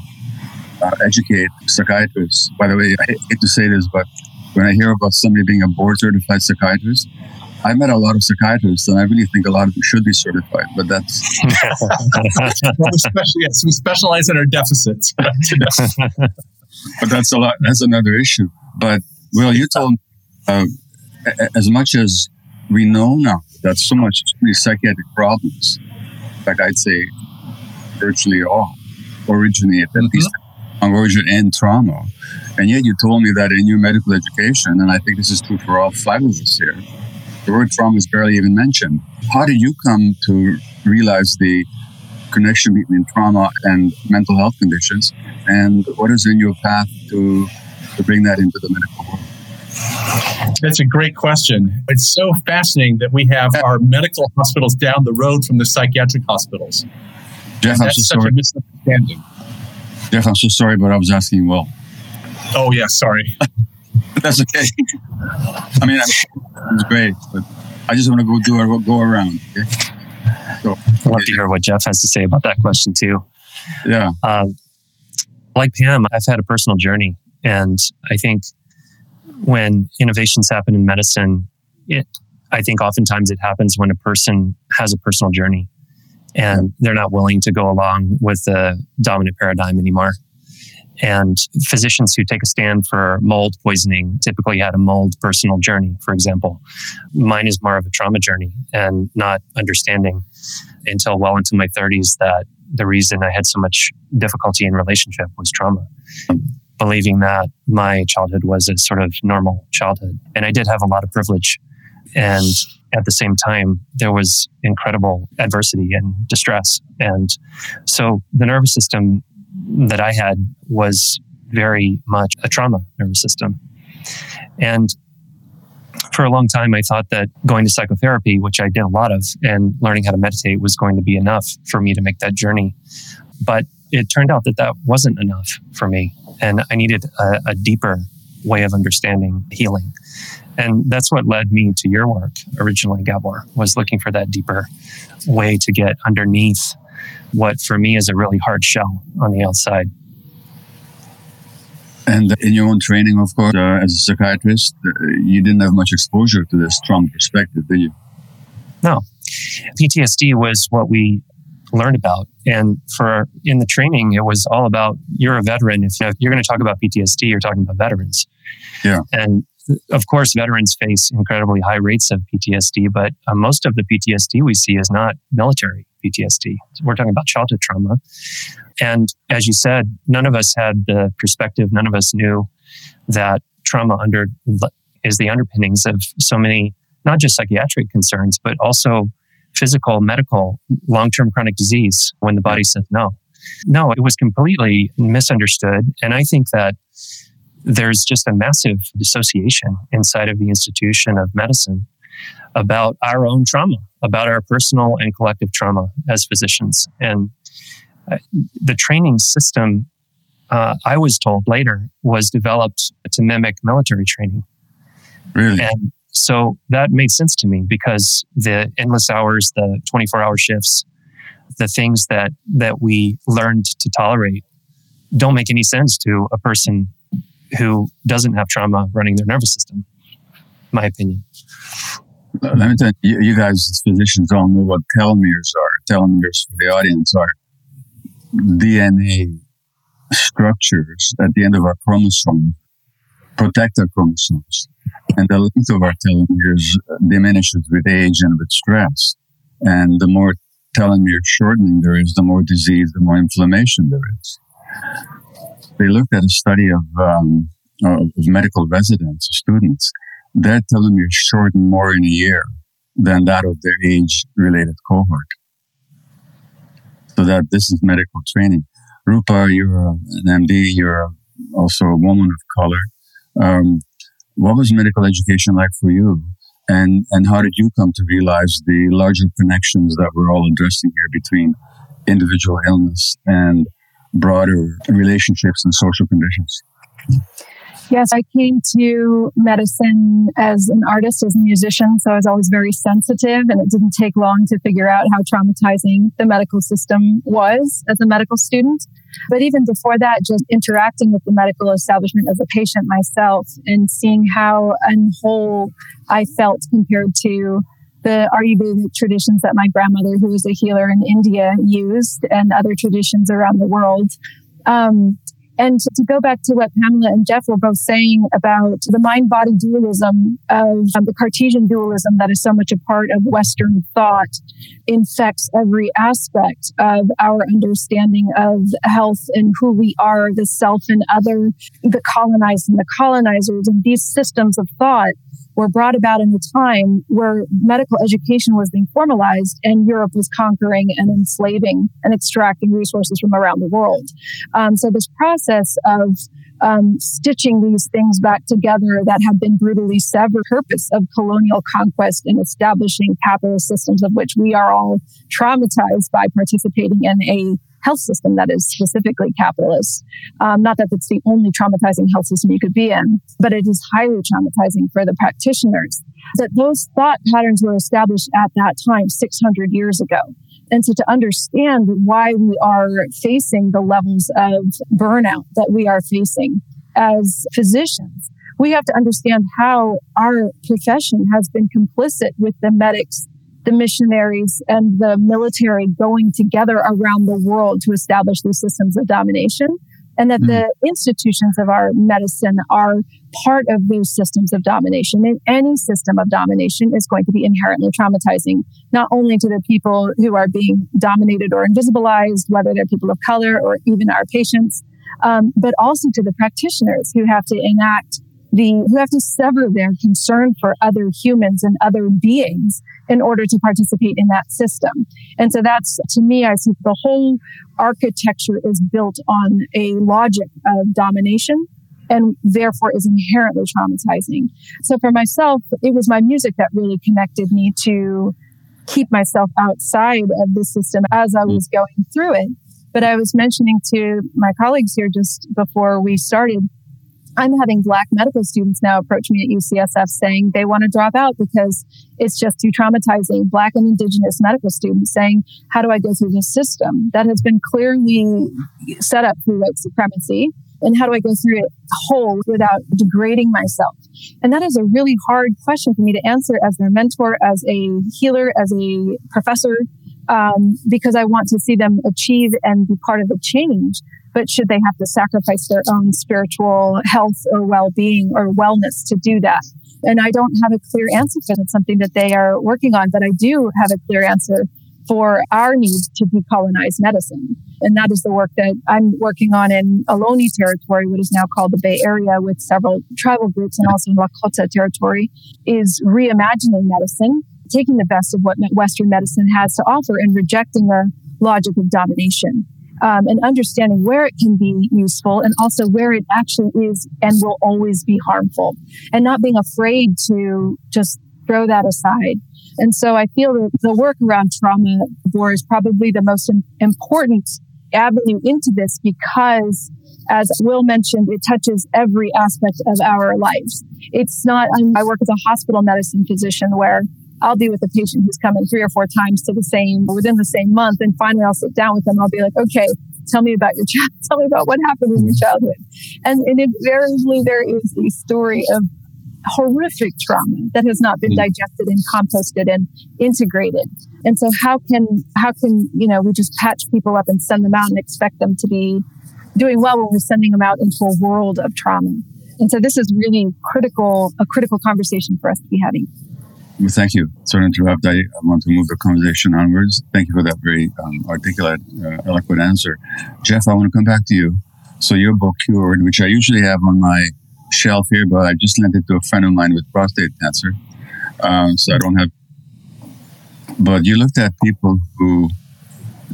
uh, educate psychiatrists. By the way, I hate to say this, but when I hear about somebody being a board certified psychiatrist, I met a lot of psychiatrists, and I really think a lot of them should be certified. But that's well, especially yes, we specialize in our deficits. but that's a lot. That's another issue. But well, you told uh, as much as we know now that so much psychiatric problems, like I'd say, virtually all originate at mm-hmm. least origin and trauma. And yet you told me that in your medical education, and I think this is true for all five of us here, the word trauma is barely even mentioned. How did you come to realize the connection between trauma and mental health conditions? And what is in your path to, to bring that into the medical world? That's a great question. It's so fascinating that we have our medical hospitals down the road from the psychiatric hospitals. Jeff, I'm so sorry. misunderstanding. Jeff, I'm so sorry, but I was asking Will. Oh, yeah, sorry. That's okay. I mean, it's great, but I just want to go do our go around. Okay? So, I'd love to hear what Jeff has to say about that question too. Yeah. Um, like Pam, I've had a personal journey, and I think when innovations happen in medicine, it, I think oftentimes it happens when a person has a personal journey and they're not willing to go along with the dominant paradigm anymore. And physicians who take a stand for mold poisoning typically had a mold personal journey, for example. Mine is more of a trauma journey and not understanding until well into my 30s that the reason I had so much difficulty in relationship was trauma. Believing that my childhood was a sort of normal childhood. And I did have a lot of privilege. And at the same time, there was incredible adversity and distress. And so the nervous system that I had was very much a trauma nervous system. And for a long time, I thought that going to psychotherapy, which I did a lot of, and learning how to meditate was going to be enough for me to make that journey. But it turned out that that wasn't enough for me. And I needed a, a deeper way of understanding healing. And that's what led me to your work originally, Gabor, was looking for that deeper way to get underneath what for me is a really hard shell on the outside. And in your own training, of course, uh, as a psychiatrist, uh, you didn't have much exposure to this strong perspective, did you? No. PTSD was what we learned about. And for in the training, it was all about you're a veteran. If, you know, if you're going to talk about PTSD, you're talking about veterans. Yeah. And of course, veterans face incredibly high rates of PTSD, but uh, most of the PTSD we see is not military PTSD. We're talking about childhood trauma. And as you said, none of us had the perspective, none of us knew that trauma under is the underpinnings of so many, not just psychiatric concerns, but also physical, medical, long term chronic disease when the body says no. No, it was completely misunderstood. And I think that there's just a massive dissociation inside of the institution of medicine about our own trauma, about our personal and collective trauma as physicians. And uh, the training system, uh, I was told later, was developed to mimic military training. Really? And so that made sense to me because the endless hours, the 24 hour shifts, the things that, that we learned to tolerate don't make any sense to a person who doesn't have trauma running their nervous system, my opinion. Let me tell you, you guys as physicians don't know what telomeres are. Telomeres for the audience are DNA structures at the end of our chromosome protect our chromosomes. And the length of our telomeres diminishes with age and with stress. And the more telomere shortening there is, the more disease, the more inflammation there is. They looked at a study of, um, of medical residents, students. Their telomeres shorten more in a year than that of their age related cohort. So that this is medical training. Rupa, you're an MD, you're also a woman of color. Um, what was medical education like for you? And, and how did you come to realize the larger connections that we're all addressing here between individual illness and broader relationships and social conditions? Yes, I came to medicine as an artist, as a musician, so I was always very sensitive, and it didn't take long to figure out how traumatizing the medical system was as a medical student. But even before that, just interacting with the medical establishment as a patient myself and seeing how unwhole I felt compared to the Ayurvedic traditions that my grandmother, who was a healer in India, used and other traditions around the world. Um, and to go back to what Pamela and Jeff were both saying about the mind body dualism of um, the Cartesian dualism that is so much a part of Western thought infects every aspect of our understanding of health and who we are, the self and other, the colonized and the colonizers, and these systems of thought were brought about in a time where medical education was being formalized and Europe was conquering and enslaving and extracting resources from around the world. Um, so this process of um, stitching these things back together that have been brutally severed purpose of colonial conquest and establishing capitalist systems of which we are all traumatized by participating in a health system that is specifically capitalist. Um, not that it's the only traumatizing health system you could be in, but it is highly traumatizing for the practitioners. That those thought patterns were established at that time, 600 years ago. And so to understand why we are facing the levels of burnout that we are facing as physicians, we have to understand how our profession has been complicit with the medics, the missionaries, and the military going together around the world to establish these systems of domination and that mm. the institutions of our medicine are part of those systems of domination. And any system of domination is going to be inherently traumatizing, not only to the people who are being dominated or invisibilized, whether they're people of color or even our patients, um, but also to the practitioners who have to enact the who have to sever their concern for other humans and other beings in order to participate in that system. And so that's to me, I see the whole architecture is built on a logic of domination and therefore is inherently traumatizing. So for myself, it was my music that really connected me to keep myself outside of the system as I was going through it. But I was mentioning to my colleagues here just before we started I'm having black medical students now approach me at UCSF saying they want to drop out because it's just too traumatizing. Black and indigenous medical students saying, how do I go through this system that has been clearly set up through white supremacy? And how do I go through it whole without degrading myself? And that is a really hard question for me to answer as their mentor, as a healer, as a professor, um, because I want to see them achieve and be part of the change. But should they have to sacrifice their own spiritual health or well being or wellness to do that? And I don't have a clear answer for that. It's something that they are working on, but I do have a clear answer for our need to decolonize medicine. And that is the work that I'm working on in Ohlone territory, what is now called the Bay Area with several tribal groups and also in Lakota territory, is reimagining medicine, taking the best of what Western medicine has to offer and rejecting the logic of domination. Um, and understanding where it can be useful and also where it actually is and will always be harmful and not being afraid to just throw that aside and so I feel that the work around trauma war is probably the most important avenue into this because as Will mentioned, it touches every aspect of our lives. It's not, I work as a hospital medicine physician where I'll be with a patient who's coming three or four times to the same, within the same month. And finally I'll sit down with them. I'll be like, okay, tell me about your child. Tell me about what happened in your childhood. And, and invariably there is a story of horrific trauma that has not been mm. digested and composted and integrated. And so how can how can you know we just patch people up and send them out and expect them to be doing well when we're sending them out into a world of trauma? And so this is really critical a critical conversation for us to be having. Well, thank you. Sorry to interrupt. I, want to move the conversation onwards. Thank you for that very um, articulate, uh, eloquent answer. Jeff, I want to come back to you. So your book, Cured, which I usually have on my shelf here, but I just lent it to a friend of mine with prostate cancer. Um, so I don't have. But you looked at people who,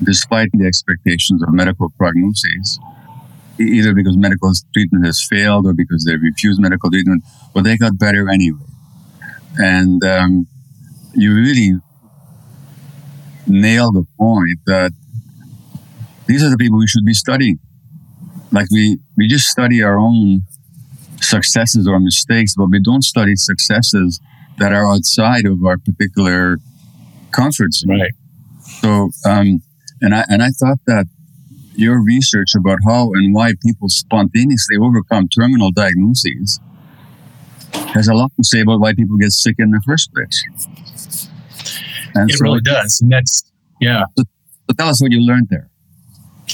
despite the expectations of medical prognoses, either because medical treatment has failed or because they refused medical treatment, well, they got better anyway. And um, you really nail the point that these are the people we should be studying. Like we, we just study our own successes or mistakes, but we don't study successes that are outside of our particular comfort zone. Right. So, um, and I and I thought that your research about how and why people spontaneously overcome terminal diagnoses has a lot to say about why people get sick in the first place. And it so, really does, and that's yeah. So, so tell us what you learned there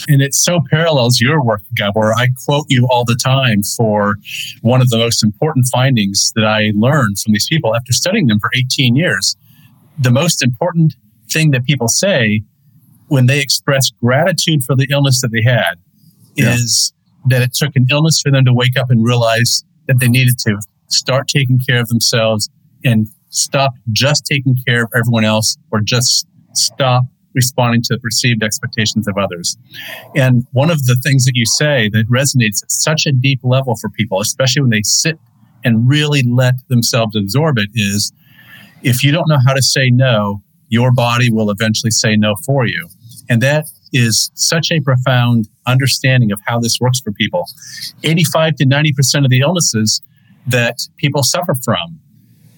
and it so parallels your work, Gabor. I quote you all the time for one of the most important findings that I learned from these people after studying them for 18 years. The most important thing that people say when they express gratitude for the illness that they had yeah. is that it took an illness for them to wake up and realize that they needed to start taking care of themselves and stop just taking care of everyone else or just stop responding to the perceived expectations of others. And one of the things that you say that resonates at such a deep level for people, especially when they sit and really let themselves absorb it, is if you don't know how to say no, your body will eventually say no for you. And that is such a profound understanding of how this works for people. 85 to 90% of the illnesses that people suffer from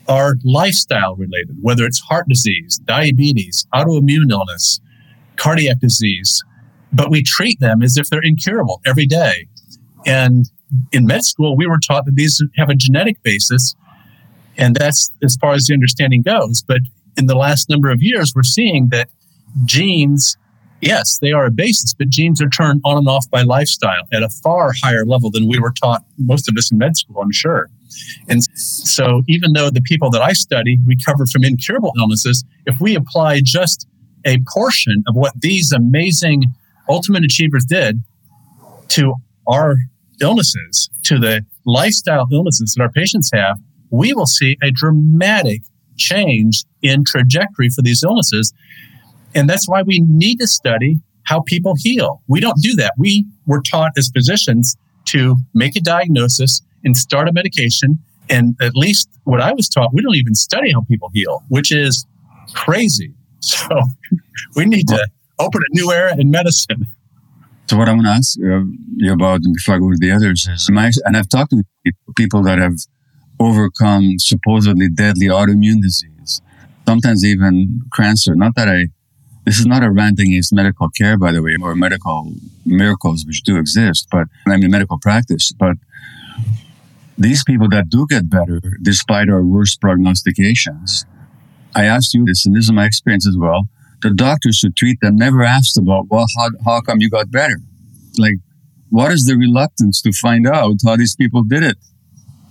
are lifestyle related, whether it's heart disease, diabetes, autoimmune illness, cardiac disease, but we treat them as if they're incurable every day. And in med school, we were taught that these have a genetic basis, and that's as far as the understanding goes. But in the last number of years, we're seeing that genes, yes, they are a basis, but genes are turned on and off by lifestyle at a far higher level than we were taught, most of us in med school, I'm sure. And so, even though the people that I study recover from incurable illnesses, if we apply just a portion of what these amazing ultimate achievers did to our illnesses, to the lifestyle illnesses that our patients have, we will see a dramatic change in trajectory for these illnesses. And that's why we need to study how people heal. We don't do that. We were taught as physicians to make a diagnosis and start a medication. And at least what I was taught, we don't even study how people heal, which is crazy. So we need to open a new era in medicine. So what I want to ask you about, before I go to the others, is my, and I've talked to people that have overcome supposedly deadly autoimmune disease, sometimes even cancer. Not that I, this is not a rant against medical care, by the way, or medical miracles, which do exist, but I mean medical practice. But these people that do get better, despite our worst prognostications, I asked you this, and this is my experience as well the doctors who treat them never asked about, well, how, how come you got better? Like, what is the reluctance to find out how these people did it?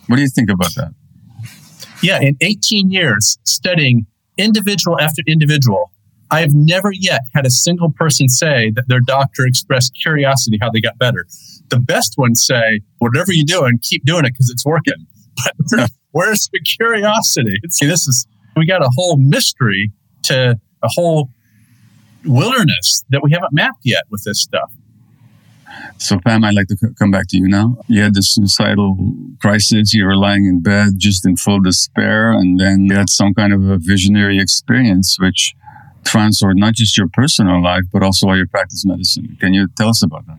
What do you think about that? Yeah, in 18 years studying individual after individual, I have never yet had a single person say that their doctor expressed curiosity how they got better. The best ones say, whatever you're doing, keep doing it because it's working. But where's the curiosity? See, this is, we got a whole mystery to a whole wilderness that we haven't mapped yet with this stuff. So, Pam, I'd like to c- come back to you now. You had the suicidal crisis. You were lying in bed just in full despair, and then you had some kind of a visionary experience which transformed not just your personal life, but also how you practice medicine. Can you tell us about that?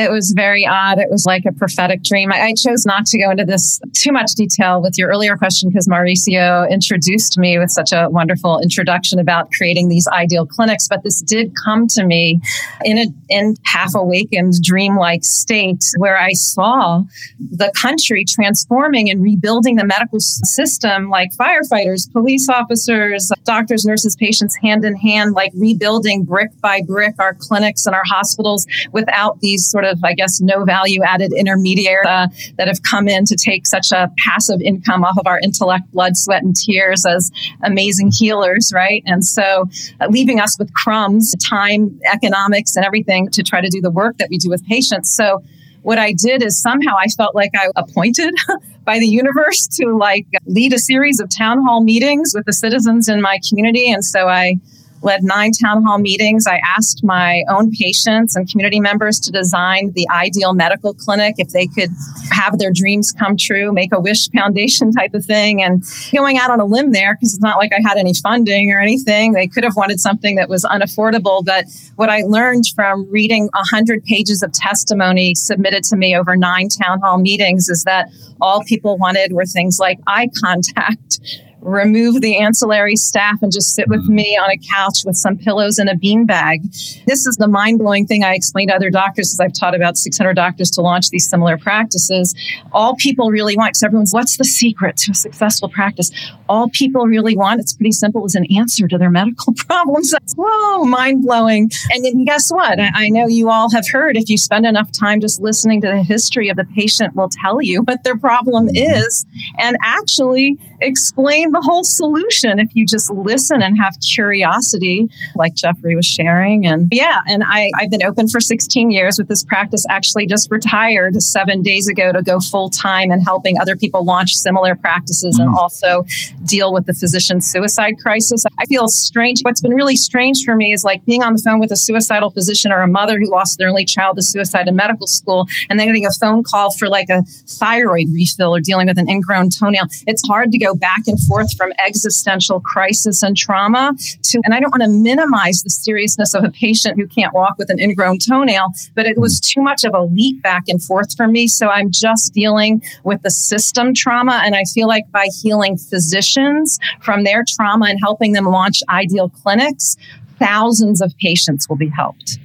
It was very odd. It was like a prophetic dream. I, I, chose not to go into this too much detail with your earlier question because Maurizio introduced me with such a wonderful introduction about creating these ideal clinics. But this did come to me in a in half awakened, dreamlike state where I saw the country transforming and rebuilding the medical system, like firefighters, police officers, doctors, nurses, patients, hand in hand, like rebuilding brick by brick our clinics and our hospitals without these sort of, I guess, no value added intermediaries uh, that have come in to take such a passive income off of our intellect, blood, sweat, and tears as amazing healers, right? And so uh, leaving us with crumbs, time, economics, and everything to try to do the work that we do with patients. So what I did is somehow I felt like I appointed by the universe to like lead a series of town hall meetings with the citizens in my community. And so I led nine town hall meetings. I asked my own patients and community members to design the ideal medical clinic if they could have their dreams come true, make a wish foundation type of thing. And going out on a limb there, because it's not like I had any funding or anything, they could have wanted something that was unaffordable. But what I learned from reading 100 pages of testimony submitted to me over nine town hall meetings is that all people wanted were things like eye contact remove the ancillary staff and just sit with me on a couch with some pillows and a beanbag. This is the mind blowing thing I explain to other doctors as I've taught about 600 doctors to launch these similar practices. All people really want, because everyone's, what's the secret to a successful practice? All people really want, it's pretty simple, is an answer to their medical problems. That's, whoa, mind blowing. And then guess what? I, I know you all have heard if you spend enough time just listening to the history of the patient will tell you what their problem is and actually explain the whole solution if you just listen and have curiosity, like Jeffrey was sharing. And yeah, and I, I've been open for 16 years with this practice, actually just retired seven days ago to go full time and helping other people launch similar practices mm. and also deal with the physician suicide crisis. I feel strange. What's been really strange for me is like being on the phone with a suicidal physician or a mother who lost their only child to suicide in medical school and then getting a phone call for like a thyroid refill or dealing with an ingrown toenail. It's hard to go back and forth forth from existential crisis and trauma to, and I don't want to minimize the seriousness of a patient who can't walk with an ingrown toenail, but it was too much of a leap back and forth for me. So I'm just dealing with the system trauma. And I feel like by healing physicians from their trauma and helping them launch ideal clinics, thousands of patients will be helped.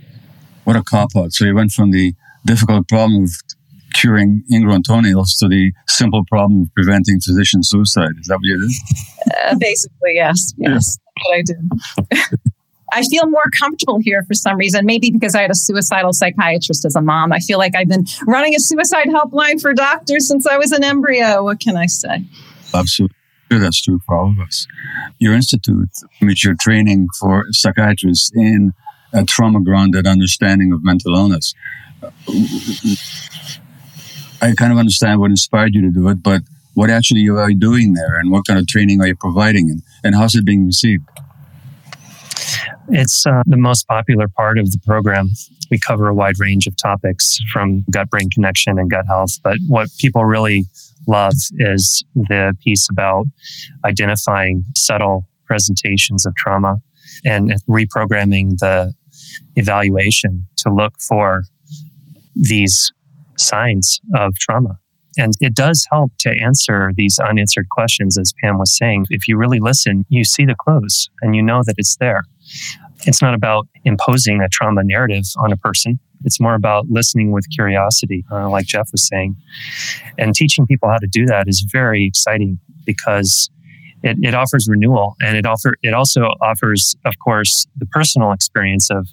What a cop out. So you went from the difficult problem of curing ingrown toenails to the simple problem of preventing physician suicide. Is that what you did? Uh, basically, yes. Yes, yeah. what I did. I feel more comfortable here for some reason. Maybe because I had a suicidal psychiatrist as a mom. I feel like I've been running a suicide helpline for doctors since I was an embryo. What can I say? Absolutely. That's true for all of us. Your institute, which you're training for psychiatrists in a trauma grounded understanding of mental illness I kind of understand what inspired you to do it, but what actually are you doing there and what kind of training are you providing and, and how's it being received? It's uh, the most popular part of the program. We cover a wide range of topics from gut brain connection and gut health, but what people really love is the piece about identifying subtle presentations of trauma and reprogramming the evaluation to look for these signs of trauma. And it does help to answer these unanswered questions, as Pam was saying. If you really listen, you see the clues and you know that it's there. It's not about imposing a trauma narrative on a person. It's more about listening with curiosity, uh, like Jeff was saying. And teaching people how to do that is very exciting because it, it offers renewal and it offer it also offers, of course, the personal experience of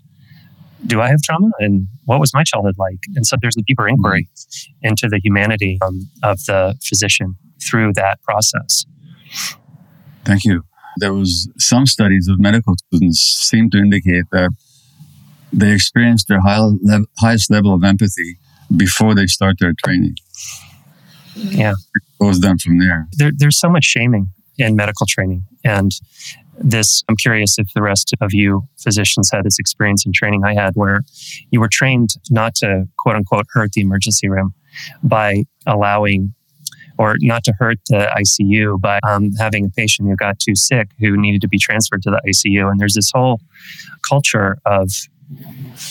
do I have trauma and what was my childhood like? And so there's a deeper inquiry into the humanity um, of the physician through that process. Thank you. There was some studies of medical students seem to indicate that they experience their high le- highest level of empathy before they start their training. Yeah, it goes down from there. there. There's so much shaming in medical training, and this i'm curious if the rest of you physicians had this experience in training i had where you were trained not to quote unquote hurt the emergency room by allowing or not to hurt the icu by um, having a patient who got too sick who needed to be transferred to the icu and there's this whole culture of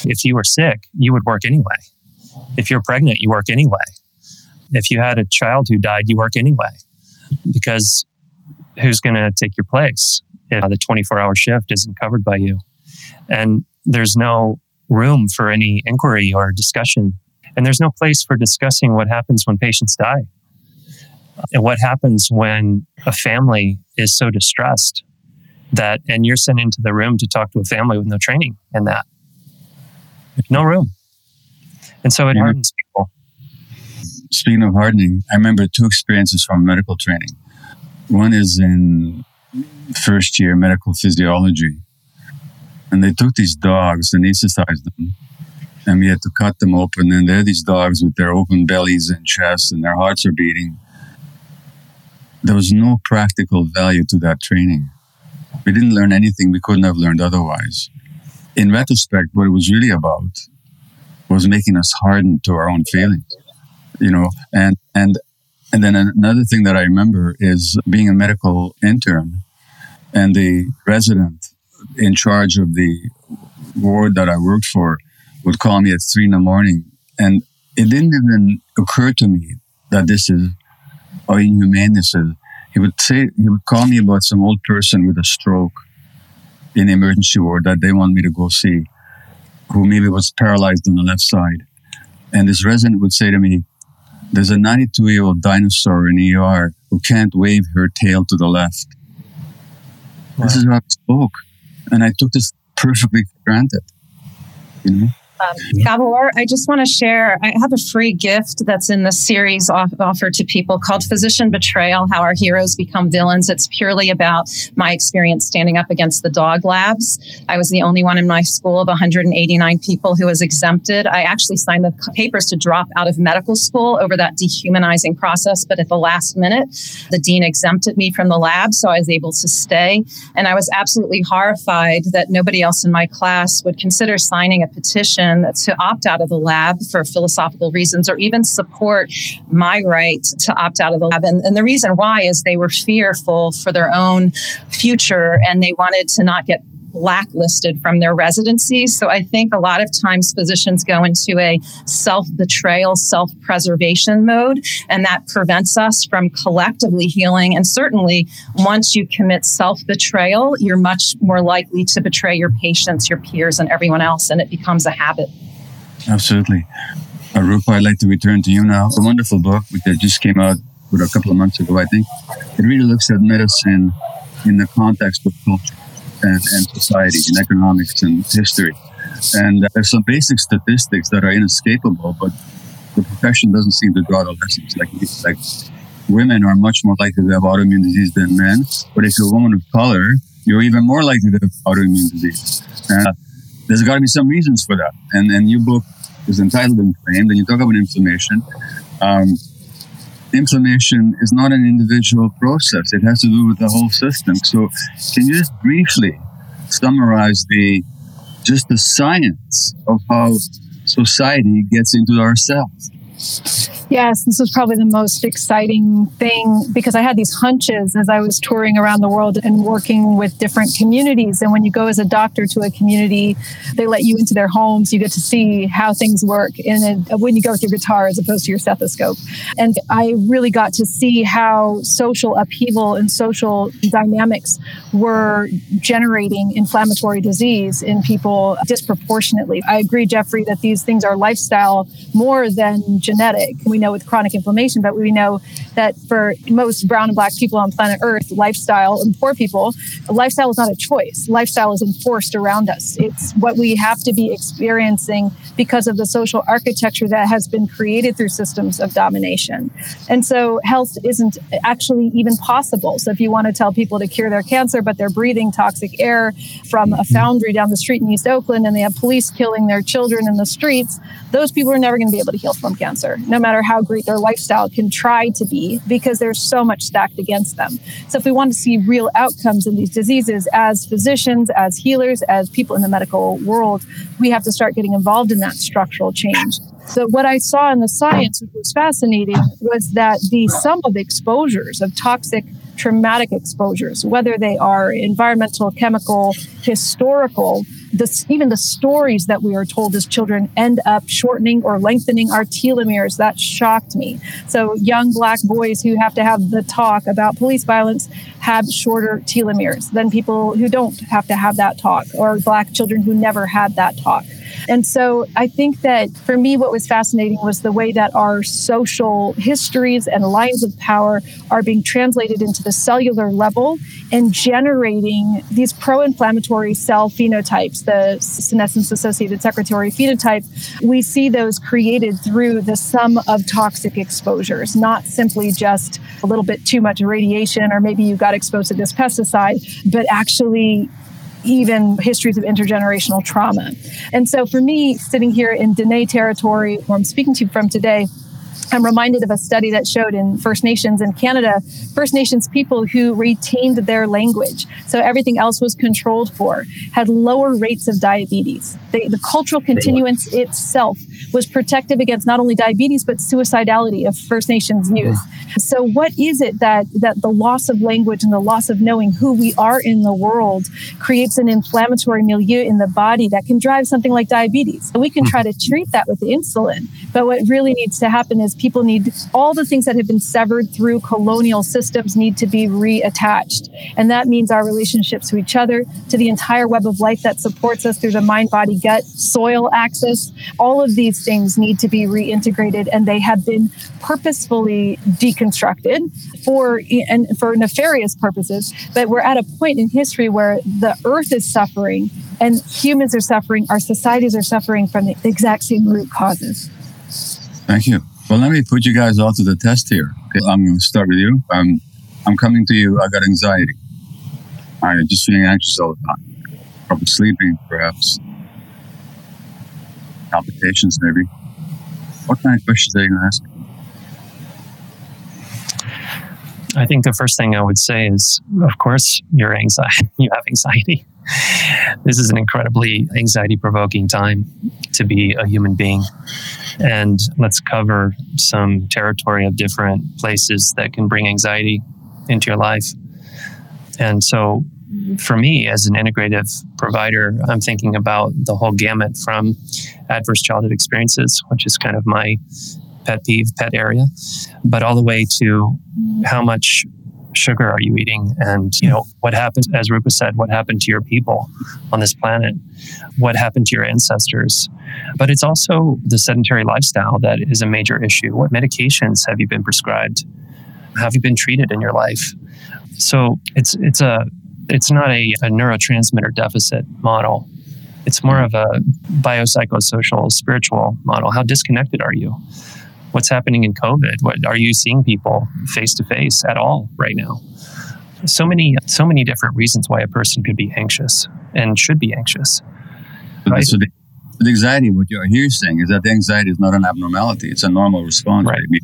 if you were sick you would work anyway. If you're pregnant you work anyway. If you had a child who died you work anyway because who's going to take your place if the 24 hour shift isn't covered by you. And there's no room for any inquiry or discussion. And there's no place for discussing what happens when patients die and what happens when a family is so distressed that, and you're sent into the room to talk to a family with no training in that. No room. And so it yeah. hardens people. Speaking of hardening, I remember two experiences from medical training. One is in first year medical physiology. And they took these dogs and anesthetized them. And we had to cut them open. And there these dogs with their open bellies and chests, and their hearts are beating. There was no practical value to that training. We didn't learn anything we couldn't have learned otherwise. In retrospect, what it was really about was making us hardened to our own feelings. You know, and and and then another thing that I remember is being a medical intern and the resident in charge of the ward that I worked for would call me at three in the morning. And it didn't even occur to me that this is how inhumane this is. He would say, he would call me about some old person with a stroke in the emergency ward that they want me to go see, who maybe was paralyzed on the left side. And this resident would say to me, there's a 92 year old dinosaur in ER who can't wave her tail to the left. Wow. This is how I spoke. And I took this perfectly for granted. You know? Um, Gabor, I just want to share. I have a free gift that's in the series off- offered to people called Physician Betrayal How Our Heroes Become Villains. It's purely about my experience standing up against the dog labs. I was the only one in my school of 189 people who was exempted. I actually signed the papers to drop out of medical school over that dehumanizing process, but at the last minute, the dean exempted me from the lab, so I was able to stay. And I was absolutely horrified that nobody else in my class would consider signing a petition to opt out of the lab for philosophical reasons or even support my right to opt out of the lab. And, and the reason why is they were fearful for their own future and they wanted to not get blacklisted from their residencies. So I think a lot of times physicians go into a self betrayal, self preservation mode, and that prevents us from collectively healing. And certainly, once you commit self betrayal, you're much more likely to betray your patients, your peers, and everyone else, and it becomes a habit. Absolutely. Rupa, I'd like to return to you now. A wonderful book that just came out a couple of months ago, I think. It really looks at medicine in the context of culture and, and society and economics and history. And uh, there's some basic statistics that are inescapable, but the profession doesn't seem to draw the lessons. Like, like women are much more likely to have autoimmune disease than men, but if you're a woman of color, you're even more likely to have autoimmune disease. And uh, there's got to be some reasons for that. And and your book is entitled Inflamed, and you talk about inflammation. Um, inflammation is not an individual process. It has to do with the whole system. So can you just briefly summarize the just the science of how society gets into ourselves? Yes, this was probably the most exciting thing because I had these hunches as I was touring around the world and working with different communities. And when you go as a doctor to a community, they let you into their homes. You get to see how things work in a, when you go with your guitar as opposed to your stethoscope. And I really got to see how social upheaval and social dynamics were generating inflammatory disease in people disproportionately. I agree, Jeffrey, that these things are lifestyle more than genetic. We know with chronic inflammation, but we know that for most brown and black people on planet Earth, lifestyle and poor people, lifestyle is not a choice. Lifestyle is enforced around us. It's what we have to be experiencing because of the social architecture that has been created through systems of domination. And so health isn't actually even possible. So if you want to tell people to cure their cancer, but they're breathing toxic air from a mm-hmm. foundry down the street in East Oakland and they have police killing their children in the streets, those people are never going to be able to heal from cancer, no matter how great their lifestyle can try to be, because there's so much stacked against them. So, if we want to see real outcomes in these diseases as physicians, as healers, as people in the medical world, we have to start getting involved in that structural change. So, what I saw in the science, which was fascinating, was that the sum of exposures of toxic traumatic exposures, whether they are environmental, chemical, historical, the, even the stories that we are told as children end up shortening or lengthening our telomeres. That shocked me. So, young black boys who have to have the talk about police violence have shorter telomeres than people who don't have to have that talk, or black children who never had that talk. And so I think that for me, what was fascinating was the way that our social histories and lines of power are being translated into the cellular level and generating these pro inflammatory cell phenotypes, the senescence associated secretory phenotype. We see those created through the sum of toxic exposures, not simply just a little bit too much radiation or maybe you got exposed to this pesticide, but actually even histories of intergenerational trauma. And so for me, sitting here in Dene territory, where I'm speaking to you from today, I'm reminded of a study that showed in First Nations in Canada, First Nations people who retained their language, so everything else was controlled for, had lower rates of diabetes. They, the cultural continuance itself was protective against not only diabetes but suicidality of First Nations youth. Mm. So, what is it that that the loss of language and the loss of knowing who we are in the world creates an inflammatory milieu in the body that can drive something like diabetes? we can try to mm-hmm. treat that with insulin, but what really needs to happen is people need all the things that have been severed through colonial systems need to be reattached. And that means our relationships to each other, to the entire web of life that supports us through the mind, body, gut, soil access. All of these things need to be reintegrated and they have been purposefully deconstructed for and for nefarious purposes. But we're at a point in history where the earth is suffering and humans are suffering, our societies are suffering from the exact same root causes. Thank you. Well, let me put you guys all to the test here. I'm going to start with you. Um, I'm coming to you. I got anxiety. I'm just feeling anxious all the time. Trouble sleeping, perhaps. Palpitations, maybe. What kind of questions are you going to ask? I think the first thing I would say is, of course, your anxiety. You have anxiety. This is an incredibly anxiety provoking time to be a human being. And let's cover some territory of different places that can bring anxiety into your life. And so, for me, as an integrative provider, I'm thinking about the whole gamut from adverse childhood experiences, which is kind of my pet peeve, pet area, but all the way to how much sugar are you eating? And you know what happened as rupa said what happened to your people on this planet? What happened to your ancestors? But it's also the sedentary lifestyle that is a major issue. What medications have you been prescribed? Have you been treated in your life? So it's it's a it's not a, a neurotransmitter deficit model it's more of a biopsychosocial spiritual model how disconnected are you what's happening in COVID? What are you seeing people face to face at all right now? So many, so many different reasons why a person could be anxious and should be anxious. Right? So the, the, anxiety, what you're here saying is that the anxiety is not an abnormality; it's a normal response right. to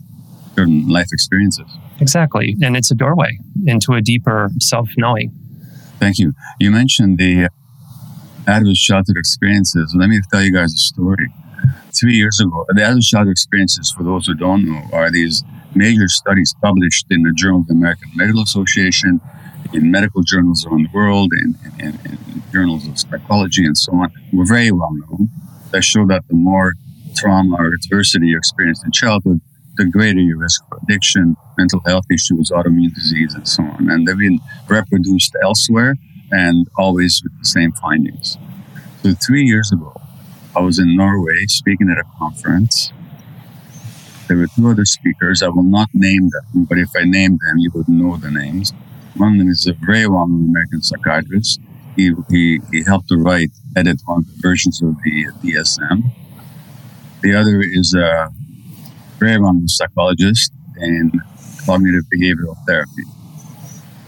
certain life experiences. Exactly, and it's a doorway into a deeper self-knowing. Thank you. You mentioned the adverse childhood experiences. Let me tell you guys a story. Three years ago, the adult childhood experiences, for those who don't know, are these major studies published in the Journal of the American Medical Association, in medical journals around the world, and journals of psychology, and so on. Were very well known that show that the more trauma or adversity you experience in childhood, the greater your risk for addiction, mental health issues, autoimmune disease, and so on. And they've been reproduced elsewhere and always with the same findings. So three years ago, I was in Norway speaking at a conference. There were two other speakers. I will not name them, but if I name them, you would know the names. One of them is a very well-known American psychiatrist. He, he, he helped to write, edit one of the versions of the DSM. The other is a very well-known psychologist in cognitive behavioral therapy.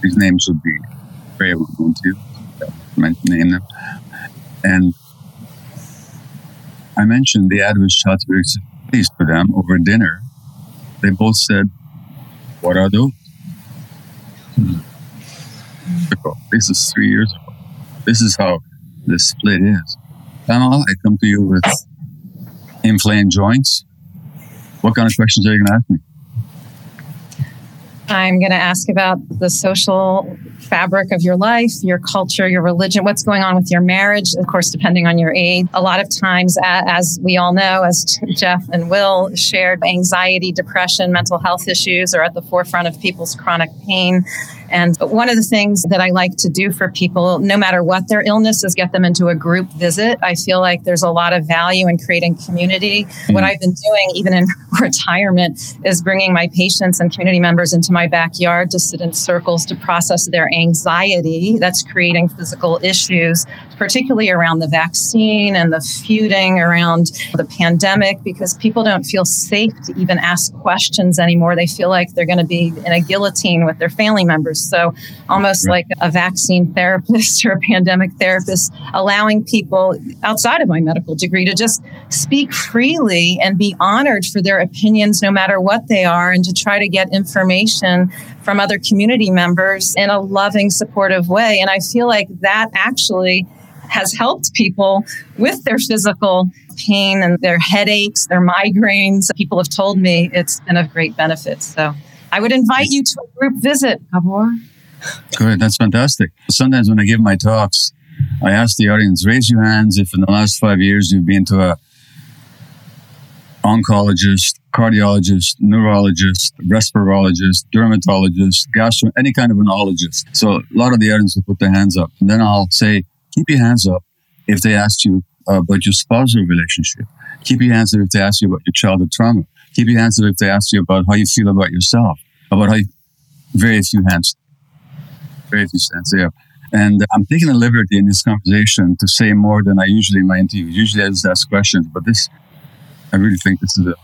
His names would be very well known to. Name them. And I mentioned the adverse childhood experiences for them over dinner. They both said, What are those? This is three years ago. This is how the split is. Pamela, I come to you with inflamed joints. What kind of questions are you going to ask me? I'm going to ask about the social fabric of your life, your culture, your religion, what's going on with your marriage, of course, depending on your age. A lot of times, as we all know, as Jeff and Will shared, anxiety, depression, mental health issues are at the forefront of people's chronic pain. And one of the things that I like to do for people, no matter what their illness, is get them into a group visit. I feel like there's a lot of value in creating community. Mm-hmm. What I've been doing, even in retirement, is bringing my patients and community members into my backyard to sit in circles to process their anxiety that's creating physical issues, particularly around the vaccine and the feuding around the pandemic, because people don't feel safe to even ask questions anymore. They feel like they're going to be in a guillotine with their family members so, almost right. like a vaccine therapist or a pandemic therapist, allowing people outside of my medical degree to just speak freely and be honored for their opinions, no matter what they are, and to try to get information from other community members in a loving, supportive way. And I feel like that actually has helped people with their physical pain and their headaches, their migraines. People have told me it's been of great benefit. So I would invite you to a group visit, Gabor. Good, that's fantastic. Sometimes when I give my talks, I ask the audience, raise your hands if in the last five years you've been to a oncologist, cardiologist, neurologist, respirologist, dermatologist, gastro, any kind of an ologist. So a lot of the audience will put their hands up. And then I'll say, keep your hands up if they ask you about your spousal relationship. Keep your hands up if they ask you about your childhood trauma keep your hands up if they ask you about how you feel about yourself, about how you, very few hands, very few hands there. And I'm taking a liberty in this conversation to say more than I usually in my interviews. Usually I just ask questions, but this, I really think this is a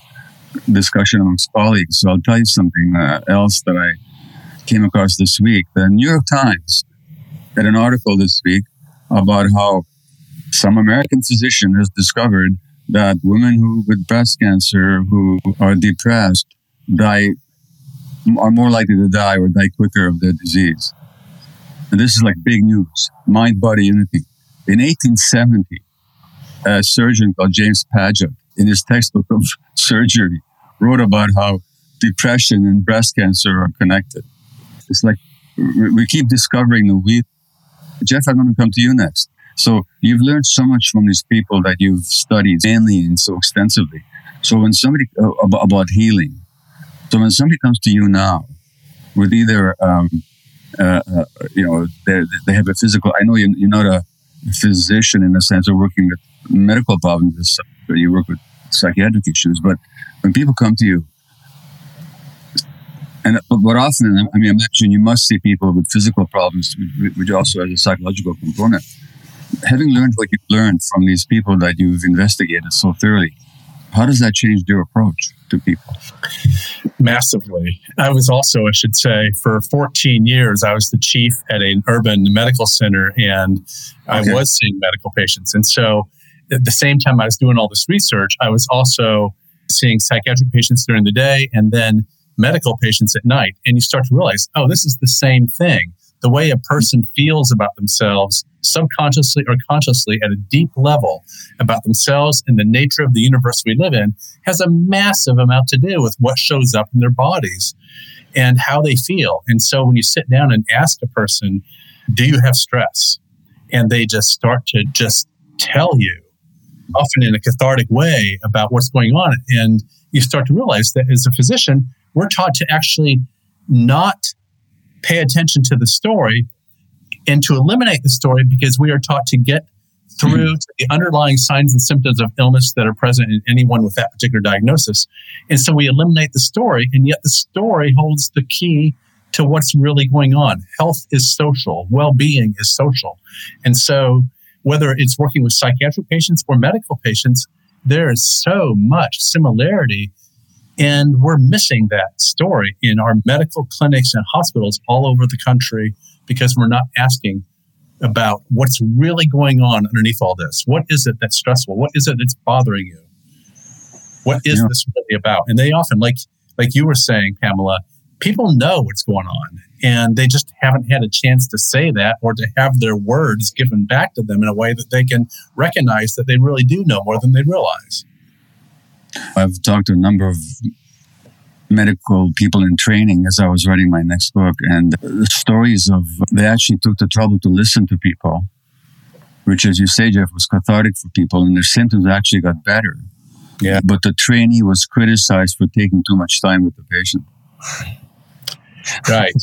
discussion amongst colleagues. So I'll tell you something uh, else that I came across this week. The New York Times had an article this week about how some American physician has discovered that women who with breast cancer who are depressed die are more likely to die or die quicker of the disease. And this is like big news. Mind body unity. In 1870, a surgeon called James Paget, in his textbook of surgery, wrote about how depression and breast cancer are connected. It's like we keep discovering the wheat. Jeff, I'm going to come to you next. So you've learned so much from these people that you've studied mainly and so extensively. So when somebody uh, about healing, so when somebody comes to you now with either um, uh, uh, you know they have a physical. I know you're, you're, not a physician in the sense of working with medical problems, but you work with psychiatric issues. But when people come to you, and but often, I mean, I imagine you must see people with physical problems, which also has a psychological component having learned what you've learned from these people that you've investigated so thoroughly, how does that change your approach to people? Massively. I was also, I should say, for 14 years, I was the chief at an urban medical center and okay. I was seeing medical patients. And so at the same time I was doing all this research, I was also seeing psychiatric patients during the day and then medical patients at night. And you start to realize, oh, this is the same thing the way a person feels about themselves subconsciously or consciously at a deep level about themselves and the nature of the universe we live in has a massive amount to do with what shows up in their bodies and how they feel. And so when you sit down and ask a person, do you have stress? And they just start to just tell you, often in a cathartic way, about what's going on. And you start to realize that as a physician, we're taught to actually not pay attention to the story and to eliminate the story because we are taught to get through mm-hmm. the underlying signs and symptoms of illness that are present in anyone with that particular diagnosis. And so we eliminate the story, and yet the story holds the key to what's really going on. Health is social, well being is social. And so whether it's working with psychiatric patients or medical patients, there is so much similarity. And we're missing that story in our medical clinics and hospitals all over the country because we're not asking about what's really going on underneath all this. What is it that's stressful? What is it that's bothering you? What is yeah. this really about? And they often, like like you were saying, Pamela, people know what's going on, and they just haven't had a chance to say that or to have their words given back to them in a way that they can recognize that they really do know more than they realize. I've talked to a number of medical people in training as I was writing my next book. And the stories of, they actually took the trouble to listen to people, which, as you say, Jeff, was cathartic for people, and their symptoms actually got better. Yeah. But the trainee was criticized for taking too much time with the patient. Right.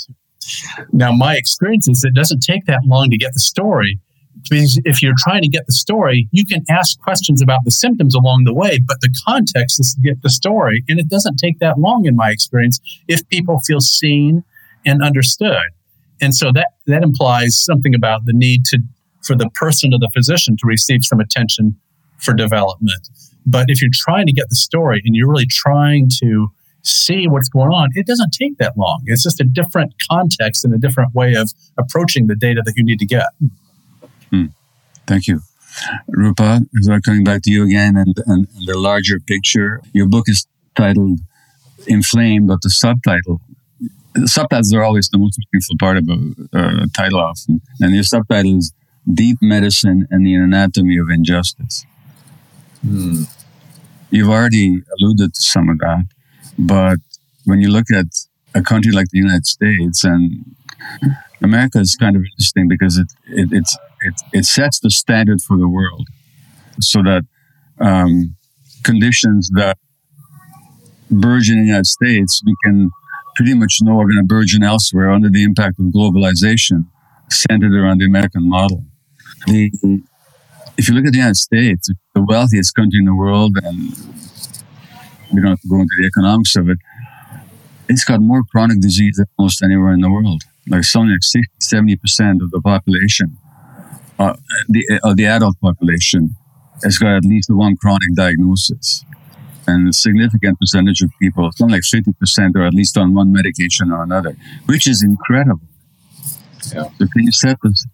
now, my experience is it doesn't take that long to get the story because if you're trying to get the story, you can ask questions about the symptoms along the way, but the context is to get the story. And it doesn't take that long, in my experience, if people feel seen and understood. And so that, that implies something about the need to, for the person or the physician to receive some attention for development. But if you're trying to get the story and you're really trying to see what's going on, it doesn't take that long. It's just a different context and a different way of approaching the data that you need to get. Thank you. Rupa, coming back to you again and, and, and, the larger picture. Your book is titled Inflame, but the subtitle, the subtitles are always the most beautiful part of a uh, title often. And your subtitle is Deep Medicine and the Anatomy of Injustice. Hmm. You've already alluded to some of that, but when you look at a country like the United States and America is kind of interesting because it, it it, it sets the standard for the world so that um, conditions that burgeon in the United States, we can pretty much know are going to burgeon elsewhere under the impact of globalization centered around the American model. The, if you look at the United States, the wealthiest country in the world, and we don't have to go into the economics of it, it's got more chronic disease than almost anywhere in the world. Like something like 60, 70% of the population uh, the, uh, the adult population has got at least one chronic diagnosis. And a significant percentage of people, something like 50%, are at least on one medication or another, which is incredible. Yeah. So can you set this?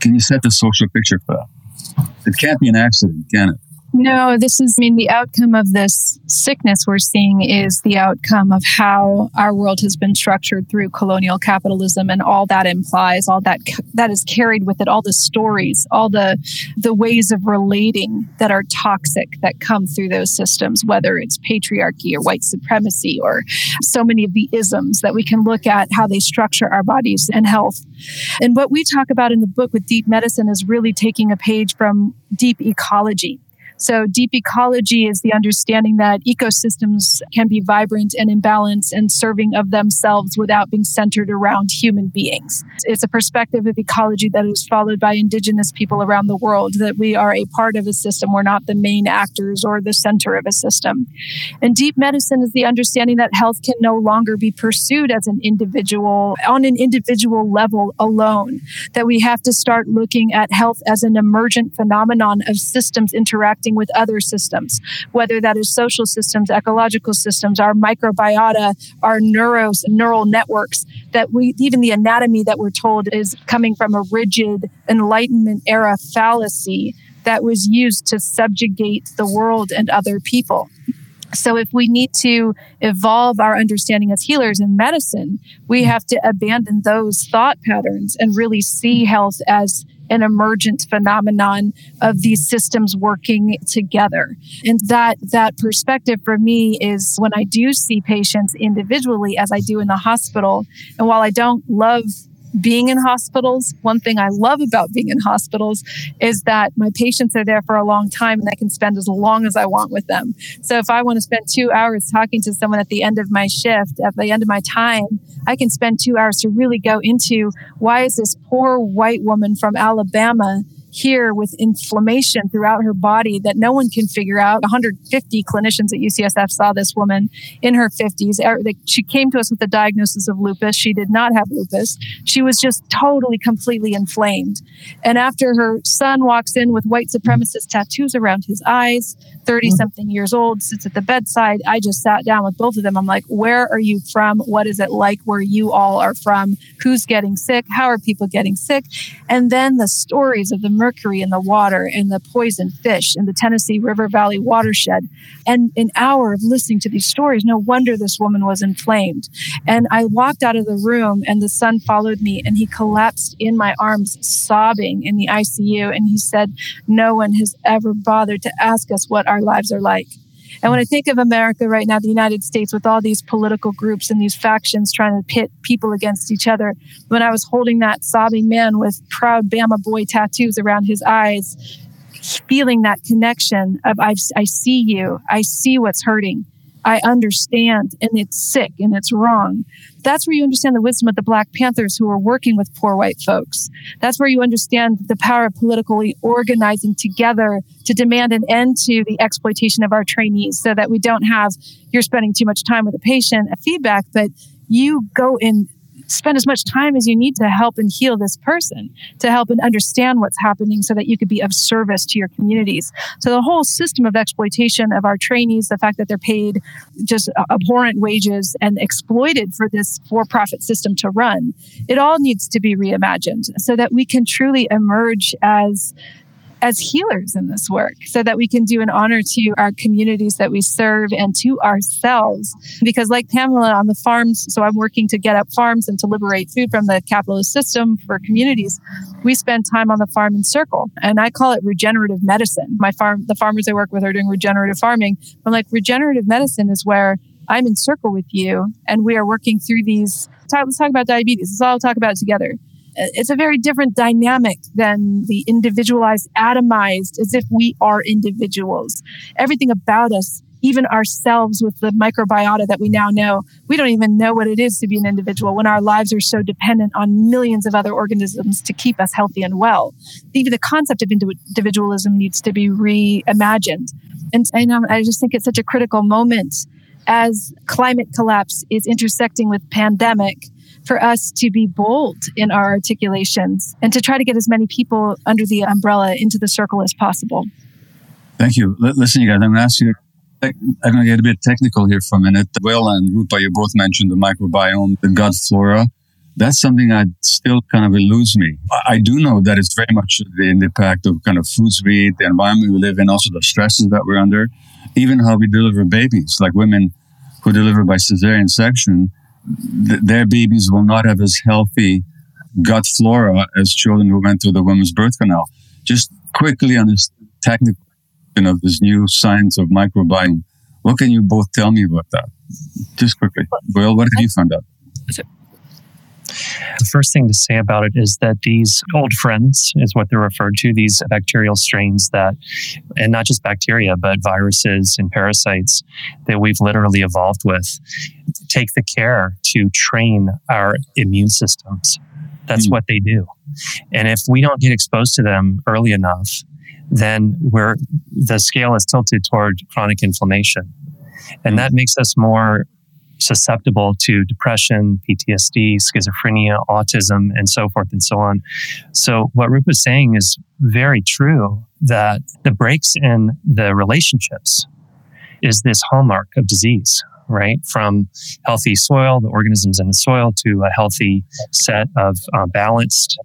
Can you set the social picture for that? It can't be an accident, can it? No, this is, I mean, the outcome of this sickness we're seeing is the outcome of how our world has been structured through colonial capitalism and all that implies, all that that is carried with it, all the stories, all the the ways of relating that are toxic that come through those systems, whether it's patriarchy or white supremacy or so many of the isms that we can look at how they structure our bodies and health. And what we talk about in the book with deep medicine is really taking a page from deep ecology so, deep ecology is the understanding that ecosystems can be vibrant and in balance and serving of themselves without being centered around human beings. It's a perspective of ecology that is followed by indigenous people around the world that we are a part of a system. We're not the main actors or the center of a system. And deep medicine is the understanding that health can no longer be pursued as an individual, on an individual level alone, that we have to start looking at health as an emergent phenomenon of systems interacting interacting with other systems, whether that is social systems, ecological systems, our microbiota, our neuros, neural networks, that we, even the anatomy that we're told is coming from a rigid Enlightenment era fallacy that was used to subjugate the world and other people. So, if we need to evolve our understanding as healers in medicine, we have to abandon those thought patterns and really see health as an emergent phenomenon of these systems working together. And that that perspective for me is when I do see patients individually as I do in the hospital. And while I don't love being in hospitals, one thing I love about being in hospitals is that my patients are there for a long time and I can spend as long as I want with them. So if I want to spend two hours talking to someone at the end of my shift, at the end of my time, I can spend two hours to really go into why is this poor white woman from Alabama here with inflammation throughout her body that no one can figure out. 150 clinicians at UCSF saw this woman in her 50s. Er, she came to us with a diagnosis of lupus. She did not have lupus. She was just totally, completely inflamed. And after her son walks in with white supremacist tattoos around his eyes, 30 mm-hmm. something years old, sits at the bedside, I just sat down with both of them. I'm like, where are you from? What is it like where you all are from? Who's getting sick? How are people getting sick? And then the stories of the mercury in the water and the poisoned fish in the Tennessee River Valley watershed. And an hour of listening to these stories, no wonder this woman was inflamed. And I walked out of the room and the son followed me and he collapsed in my arms, sobbing in the ICU. And he said, No one has ever bothered to ask us what our lives are like. And when I think of America right now, the United States, with all these political groups and these factions trying to pit people against each other, when I was holding that sobbing man with proud Bama boy tattoos around his eyes, feeling that connection of I, I see you, I see what's hurting. I understand and it's sick and it's wrong. That's where you understand the wisdom of the Black Panthers who are working with poor white folks. That's where you understand the power of politically organizing together to demand an end to the exploitation of our trainees so that we don't have you're spending too much time with a patient, a feedback, but you go and spend as much time as you need to help and heal this person, to help and understand what's happening so that you could be of service to your communities. So the whole system of exploitation of our trainees, the fact that they're paid just abhorrent wages and exploited for this for-profit system to run, it all needs to be reimagined so that we can truly emerge as as healers in this work so that we can do an honor to our communities that we serve and to ourselves. Because, like Pamela on the farms, so I'm working to get up farms and to liberate food from the capitalist system for communities. We spend time on the farm in circle, and I call it regenerative medicine. My farm, the farmers I work with are doing regenerative farming. I'm like, regenerative medicine is where I'm in circle with you, and we are working through these. Let's talk about diabetes. Let's all talk about it together it's a very different dynamic than the individualized, atomized, as if we are individuals. Everything about us, even ourselves with the microbiota that we now know, we don't even know what it is to be an individual when our lives are so dependent on millions of other organisms to keep us healthy and well. Even the concept of individualism needs to be reimagined. And, and um, I just think it's such a critical moment as climate collapse is intersecting with pandemic for us to be bold in our articulations and to try to get as many people under the umbrella into the circle as possible. Thank you. Listen, you guys, I'm going to ask you. I'm going to get a bit technical here for a minute. Will and Rupa, you both mentioned the microbiome, the gut flora. That's something that still kind of eludes me. I do know that it's very much the impact of kind of foods we eat, the environment we live in, also the stresses that we're under, even how we deliver babies, like women who deliver by cesarean section th- their babies will not have as healthy gut flora as children who went through the women's birth canal. Just quickly on this technical, know, this new science of microbiome. What can you both tell me about that? Just quickly. Well, what have you found out? The first thing to say about it is that these old friends is what they're referred to, these bacterial strains that, and not just bacteria, but viruses and parasites that we've literally evolved with, take the care to train our immune systems. That's mm. what they do. And if we don't get exposed to them early enough, then we're, the scale is tilted toward chronic inflammation. And hmm. that makes us more susceptible to depression, PTSD, schizophrenia, autism, and so forth and so on. So, what Rupa is saying is very true that the breaks in the relationships is this hallmark of disease, right? From healthy soil, the organisms in the soil, to a healthy set of uh, balanced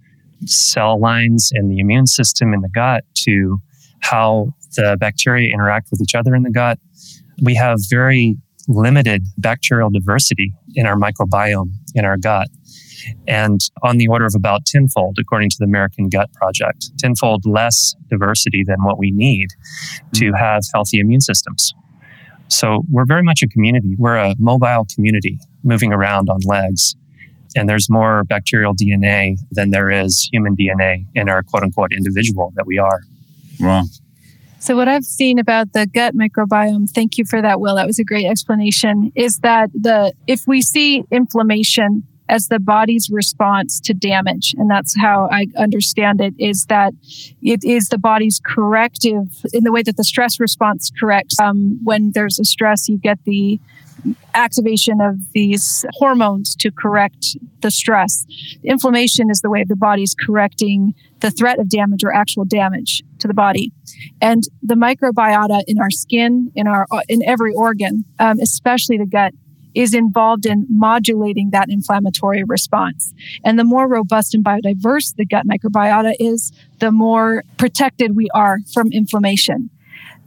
cell lines in the immune system in the gut, to how the bacteria interact with each other in the gut we have very limited bacterial diversity in our microbiome in our gut. And on the order of about tenfold, according to the American Gut Project, tenfold less diversity than what we need to mm. have healthy immune systems. So we're very much a community. We're a mobile community moving around on legs. And there's more bacterial DNA than there is human DNA in our quote unquote individual that we are. Wow. So, what I've seen about the gut microbiome, thank you for that, Will. That was a great explanation. Is that the if we see inflammation as the body's response to damage, and that's how I understand it, is that it is the body's corrective in the way that the stress response corrects. Um, when there's a stress, you get the activation of these hormones to correct the stress. Inflammation is the way the body's correcting the threat of damage or actual damage to the body. And the microbiota in our skin, in our in every organ, um, especially the gut, is involved in modulating that inflammatory response. And the more robust and biodiverse the gut microbiota is, the more protected we are from inflammation.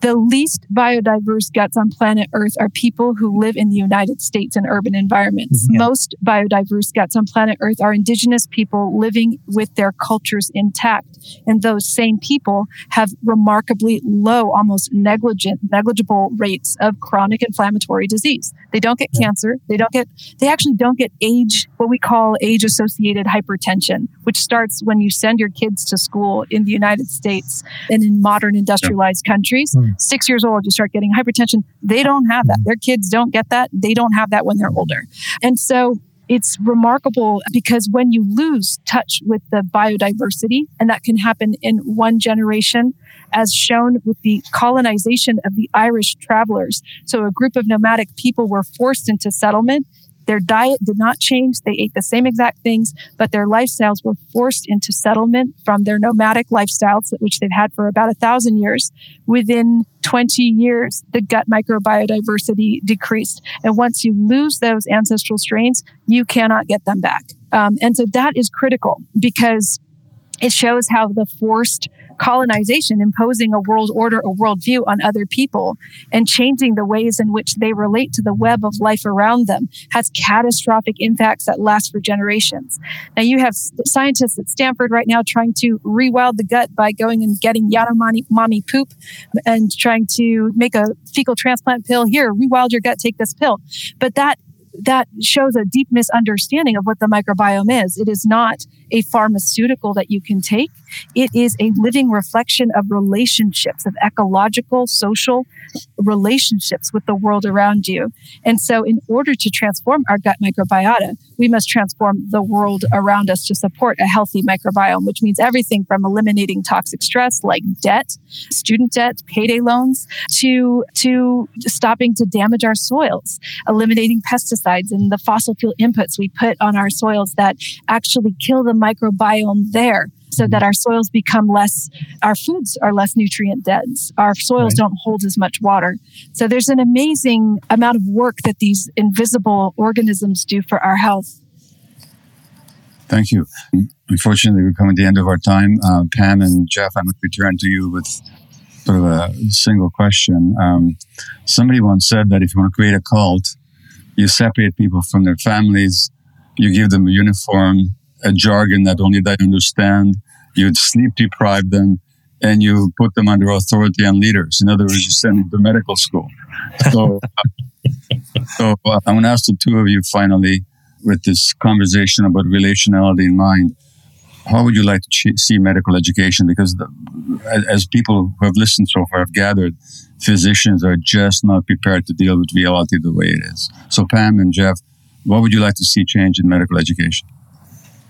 The least biodiverse guts on planet Earth are people who live in the United States in urban environments. Mhm. Yeah. Most biodiverse guts on planet Earth are indigenous people living with their cultures intact. And those same people have remarkably low, almost negligent, negligible rates of chronic inflammatory disease. They don't get cancer. They don't get, they actually don't get age, what we call age associated hypertension, which starts when you send your kids to school in the United States and in modern industrialized yeah. countries. Mm-hmm. Six years old, you start getting hypertension. They don't have that. Their kids don't get that. They don't have that when they're older. And so it's remarkable because when you lose touch with the biodiversity, and that can happen in one generation, as shown with the colonization of the Irish travelers. So a group of nomadic people were forced into settlement their diet did not change. They ate the same exact things, but their lifestyles were forced into settlement from their nomadic lifestyles, which they've had for about a thousand years. Within 20 years, the gut microbiodiversity decreased. And once you lose those ancestral strains, you cannot get them back. Um, and so that is critical because it shows how the forced colonization, imposing a world order, a worldview on other people, and changing the ways in which they relate to the web of life around them has catastrophic impacts that last for generations. Now, you have scientists at Stanford right now trying to rewild the gut by going and getting Yanomami mommy poop and trying to make a fecal transplant pill. Here, rewild your gut, take this pill. But that that shows a deep misunderstanding of what the microbiome is. It is not a pharmaceutical that you can take. It is a living reflection of relationships, of ecological, social relationships with the world around you. And so, in order to transform our gut microbiota, we must transform the world around us to support a healthy microbiome, which means everything from eliminating toxic stress like debt, student debt, payday loans, to, to stopping to damage our soils, eliminating pesticides and the fossil fuel inputs we put on our soils that actually kill the microbiome there so that our soils become less, our foods are less nutrient dense. Our soils right. don't hold as much water. So there's an amazing amount of work that these invisible organisms do for our health. Thank you. Unfortunately, we're coming to the end of our time. Uh, Pam and Jeff, I'm going to return to you with sort of a single question. Um, somebody once said that if you want to create a cult, you separate people from their families, you give them a uniform, a jargon that only they understand. You sleep deprive them and you put them under authority and leaders. In other words, you send them to medical school. So, so uh, I'm going to ask the two of you finally with this conversation about relationality in mind. How would you like to ch- see medical education? Because the, as people who have listened so far have gathered, physicians are just not prepared to deal with reality the way it is. So, Pam and Jeff, what would you like to see change in medical education?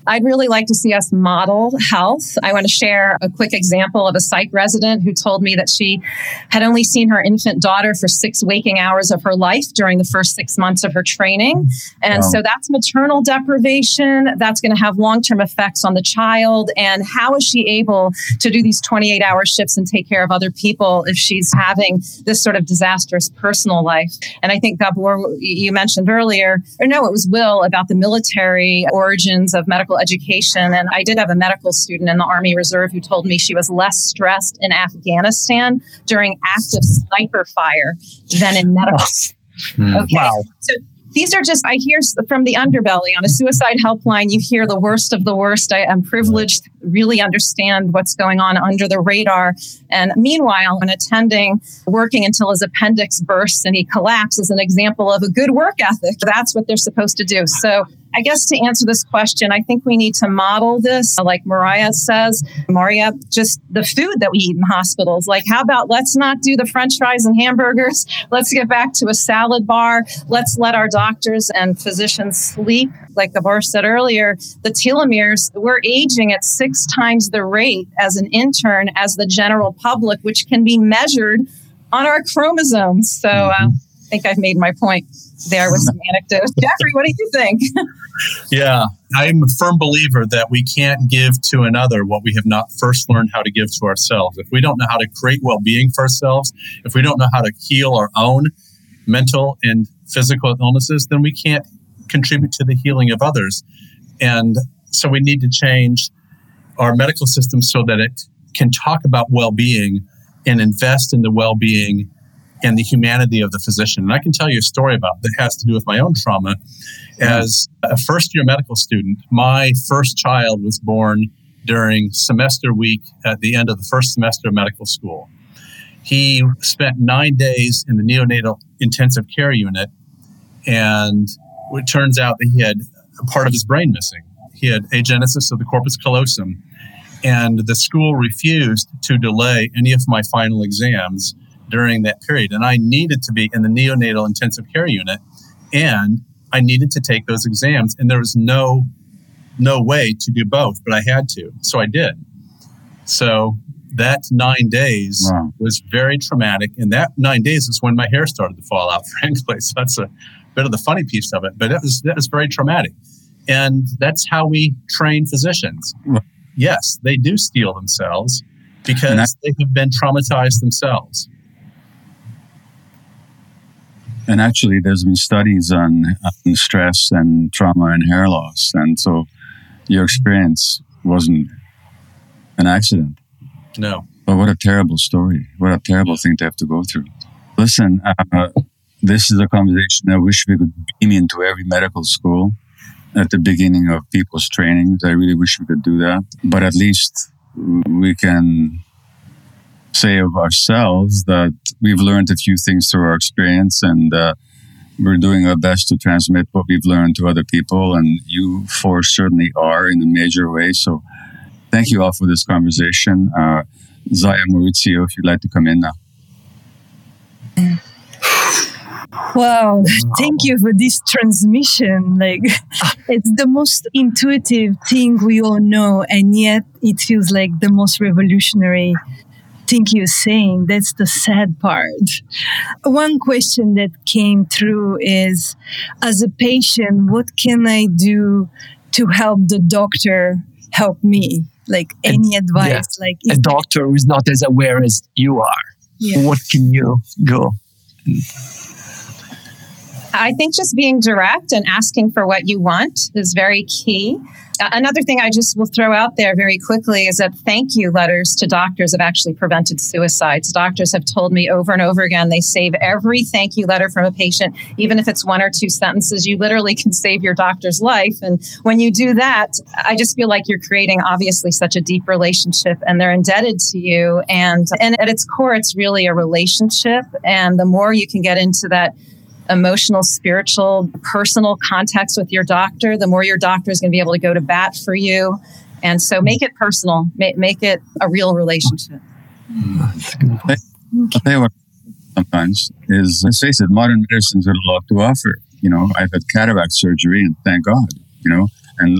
I'd really like to see us model health. I want to share a quick example of a psych resident who told me that she had only seen her infant daughter for six waking hours of her life during the first six months of her training. And wow. so that's maternal deprivation. That's going to have long term effects on the child. And how is she able to do these 28 hour shifts and take care of other people if she's having this sort of disastrous personal life? And I think, Gabor, you mentioned earlier, or no, it was Will about the military origins of medical medical education. And I did have a medical student in the Army Reserve who told me she was less stressed in Afghanistan during active sniper fire than in medical. Mm. Okay. Wow. So these are just i hear from the underbelly on a suicide helpline you hear the worst of the worst i am privileged to really understand what's going on under the radar and meanwhile an attending working until his appendix bursts and he collapses an example of a good work ethic that's what they're supposed to do so I guess to answer this question, I think we need to model this, like Mariah says, Marya, just the food that we eat in hospitals. Like, how about let's not do the french fries and hamburgers? Let's get back to a salad bar. Let's let our doctors and physicians sleep. Like Gabor said earlier, the telomeres, we're aging at six times the rate as an intern as the general public, which can be measured on our chromosomes. So uh, I think I've made my point there with some anecdotes. Jeffrey, what do you think? yeah, I'm a firm believer that we can't give to another what we have not first learned how to give to ourselves. If we don't know how to create well being for ourselves, if we don't know how to heal our own mental and physical illnesses, then we can't contribute to the healing of others. And so we need to change our medical system so that it can talk about well being and invest in the well being and the humanity of the physician. And I can tell you a story about that has to do with my own trauma. As a first year medical student, my first child was born during semester week at the end of the first semester of medical school. He spent nine days in the neonatal intensive care unit, and it turns out that he had a part of his brain missing. He had agenesis of the corpus callosum, and the school refused to delay any of my final exams during that period. And I needed to be in the neonatal intensive care unit and I needed to take those exams. And there was no no way to do both, but I had to. So I did. So that nine days wow. was very traumatic. And that nine days is when my hair started to fall out, frankly. So that's a bit of the funny piece of it. But it was that was very traumatic. And that's how we train physicians. Yes, they do steel themselves because they have been traumatized themselves. And actually, there's been studies on, on stress and trauma and hair loss. And so your experience wasn't an accident. No. But what a terrible story. What a terrible thing to have to go through. Listen, uh, this is a conversation I wish we could beam into every medical school at the beginning of people's trainings. I really wish we could do that. But at least we can say of ourselves that we've learned a few things through our experience and uh, we're doing our best to transmit what we've learned to other people. And you four certainly are in a major way. So thank you all for this conversation. Uh, Zaya Maurizio, if you'd like to come in now. Wow, thank you for this transmission. Like, it's the most intuitive thing we all know, and yet it feels like the most revolutionary think you're saying. That's the sad part. One question that came through is as a patient, what can I do to help the doctor help me? Like any advice? Yeah. Like a doctor who is not as aware as you are. Yeah. What can you go? I think just being direct and asking for what you want is very key. Another thing I just will throw out there very quickly is that thank you letters to doctors have actually prevented suicides. Doctors have told me over and over again they save every thank you letter from a patient, even if it's one or two sentences. You literally can save your doctor's life. And when you do that, I just feel like you're creating obviously such a deep relationship and they're indebted to you. And, and at its core, it's really a relationship. And the more you can get into that emotional, spiritual, personal context with your doctor, the more your doctor is going to be able to go to bat for you. And so make it personal, make, make it a real relationship. You what sometimes is, let's face it, modern medicine's got a lot to offer. You know, I've had cataract surgery and thank God, you know, and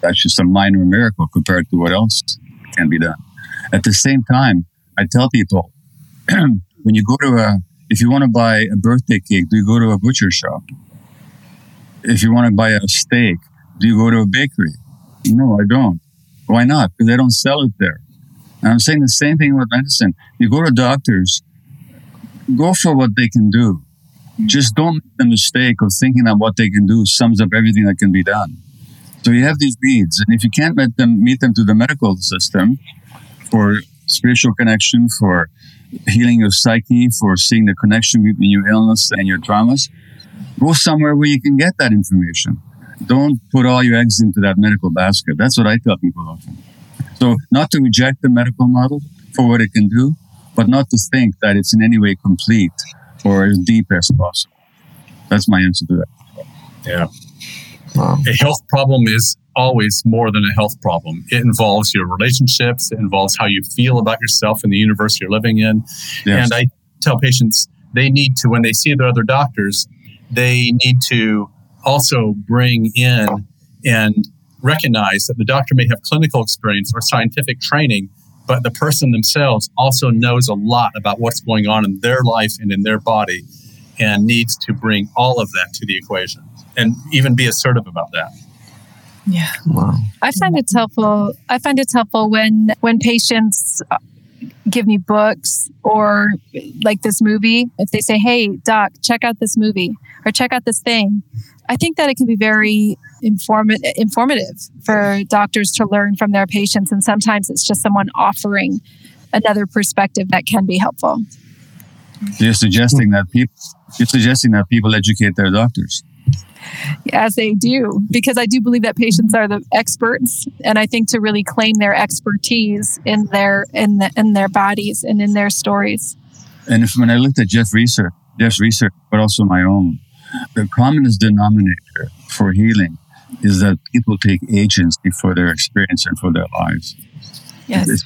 that's just a minor miracle compared to what else can be done. At the same time, I tell people when you go to a if you want to buy a birthday cake, do you go to a butcher shop? If you want to buy a steak, do you go to a bakery? No, I don't. Why not? Because they don't sell it there. And I'm saying the same thing with medicine. You go to doctors, go for what they can do. Just don't make the mistake of thinking that what they can do sums up everything that can be done. So you have these needs, and if you can't meet them, meet them to the medical system for spiritual connection, for healing your psyche, for seeing the connection between your illness and your traumas, go somewhere where you can get that information. Don't put all your eggs into that medical basket. That's what I tell people often. So, not to reject the medical model for what it can do, but not to think that it's in any way complete or as deep as possible. That's my answer to that. Yeah. Wow. A health problem is always more than a health problem. It involves your relationships, it involves how you feel about yourself and the universe you're living in. Yes. And I tell patients they need to, when they see their other doctors, they need to also bring in and recognize that the doctor may have clinical experience or scientific training, but the person themselves also knows a lot about what's going on in their life and in their body and needs to bring all of that to the equation and even be assertive about that. Yeah. Wow. I find it's helpful. I find it's helpful when when patients uh, give me books or like this movie. If they say, "Hey, doc, check out this movie," or "Check out this thing," I think that it can be very informative informative for doctors to learn from their patients, and sometimes it's just someone offering another perspective that can be helpful. You're suggesting that people you're suggesting that people educate their doctors as they do, because I do believe that patients are the experts, and I think to really claim their expertise in their in the, in their bodies and in their stories. And if when I looked at Jeff research, Jeff's research, but also my own, the commonest denominator for healing is that people take agency for their experience and for their lives. Yes. It's,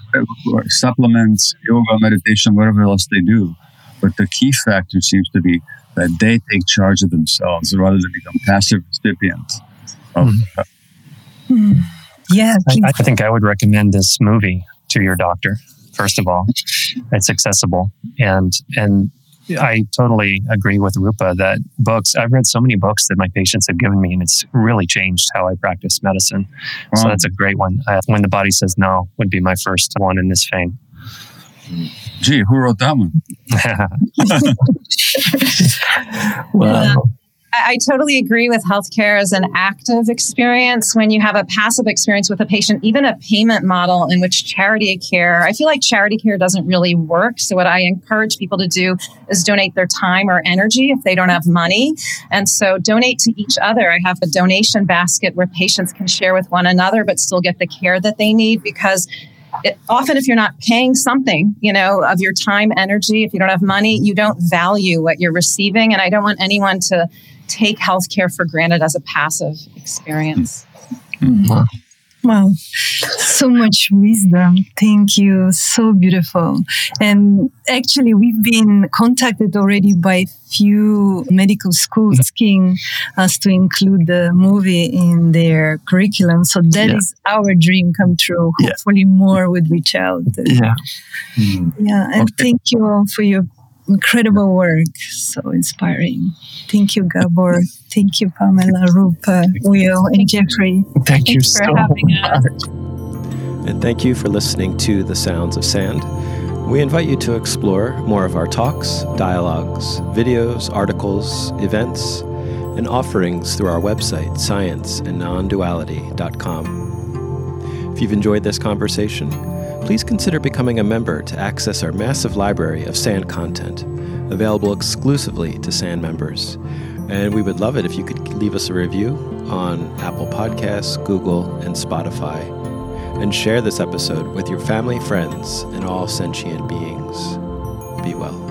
supplements, yoga, meditation, whatever else they do. But the key factor seems to be that they take charge of themselves rather than become passive recipients of. Mm. Yeah, I, I think I would recommend this movie to your doctor. First of all, it's accessible, and and I totally agree with Rupa that books. I've read so many books that my patients have given me, and it's really changed how I practice medicine. Wow. So that's a great one. Uh, when the body says no would be my first one in this vein. Gee, who wrote that one? wow. I, totally agree with healthcare as an active experience. When you have a passive experience with a patient, even a payment model in which charity care, I feel like charity care doesn't really work. So, what I encourage people to do is donate their time or energy if they don't have money. And so, donate to each other. I have a donation basket where patients can share with one another, but still get the care that they need because it, often if you're not paying something you know of your time energy if you don't have money you don't value what you're receiving. And i don't want anyone to take healthcare for granted as a passive experience. Mm-hmm. Wow, so much wisdom. Thank you. So beautiful. And actually, we've been contacted already by few medical schools asking us to include the movie in their curriculum. So that yeah. is our dream come true. Hopefully, yeah. more would reach out. Yeah. Mm. Yeah. And okay. thank you all for your incredible work. So inspiring. Thank you, Gabor. Thank you, Pamela, Rupa, Will, and Jeffrey. Thank Thanks you so much. Us. And thank you for listening to The Sounds of Sand. We invite you to explore more of our talks, dialogues, videos, articles, events, and offerings through our website, scienceandnonduality.com. If you've enjoyed this conversation, please consider becoming a member to access our massive library of SAND content, available exclusively to SAND members. And we would love it if you could leave us a review on Apple Podcasts, Google, and Spotify. And share this episode with your family, friends, and all sentient beings. Be well.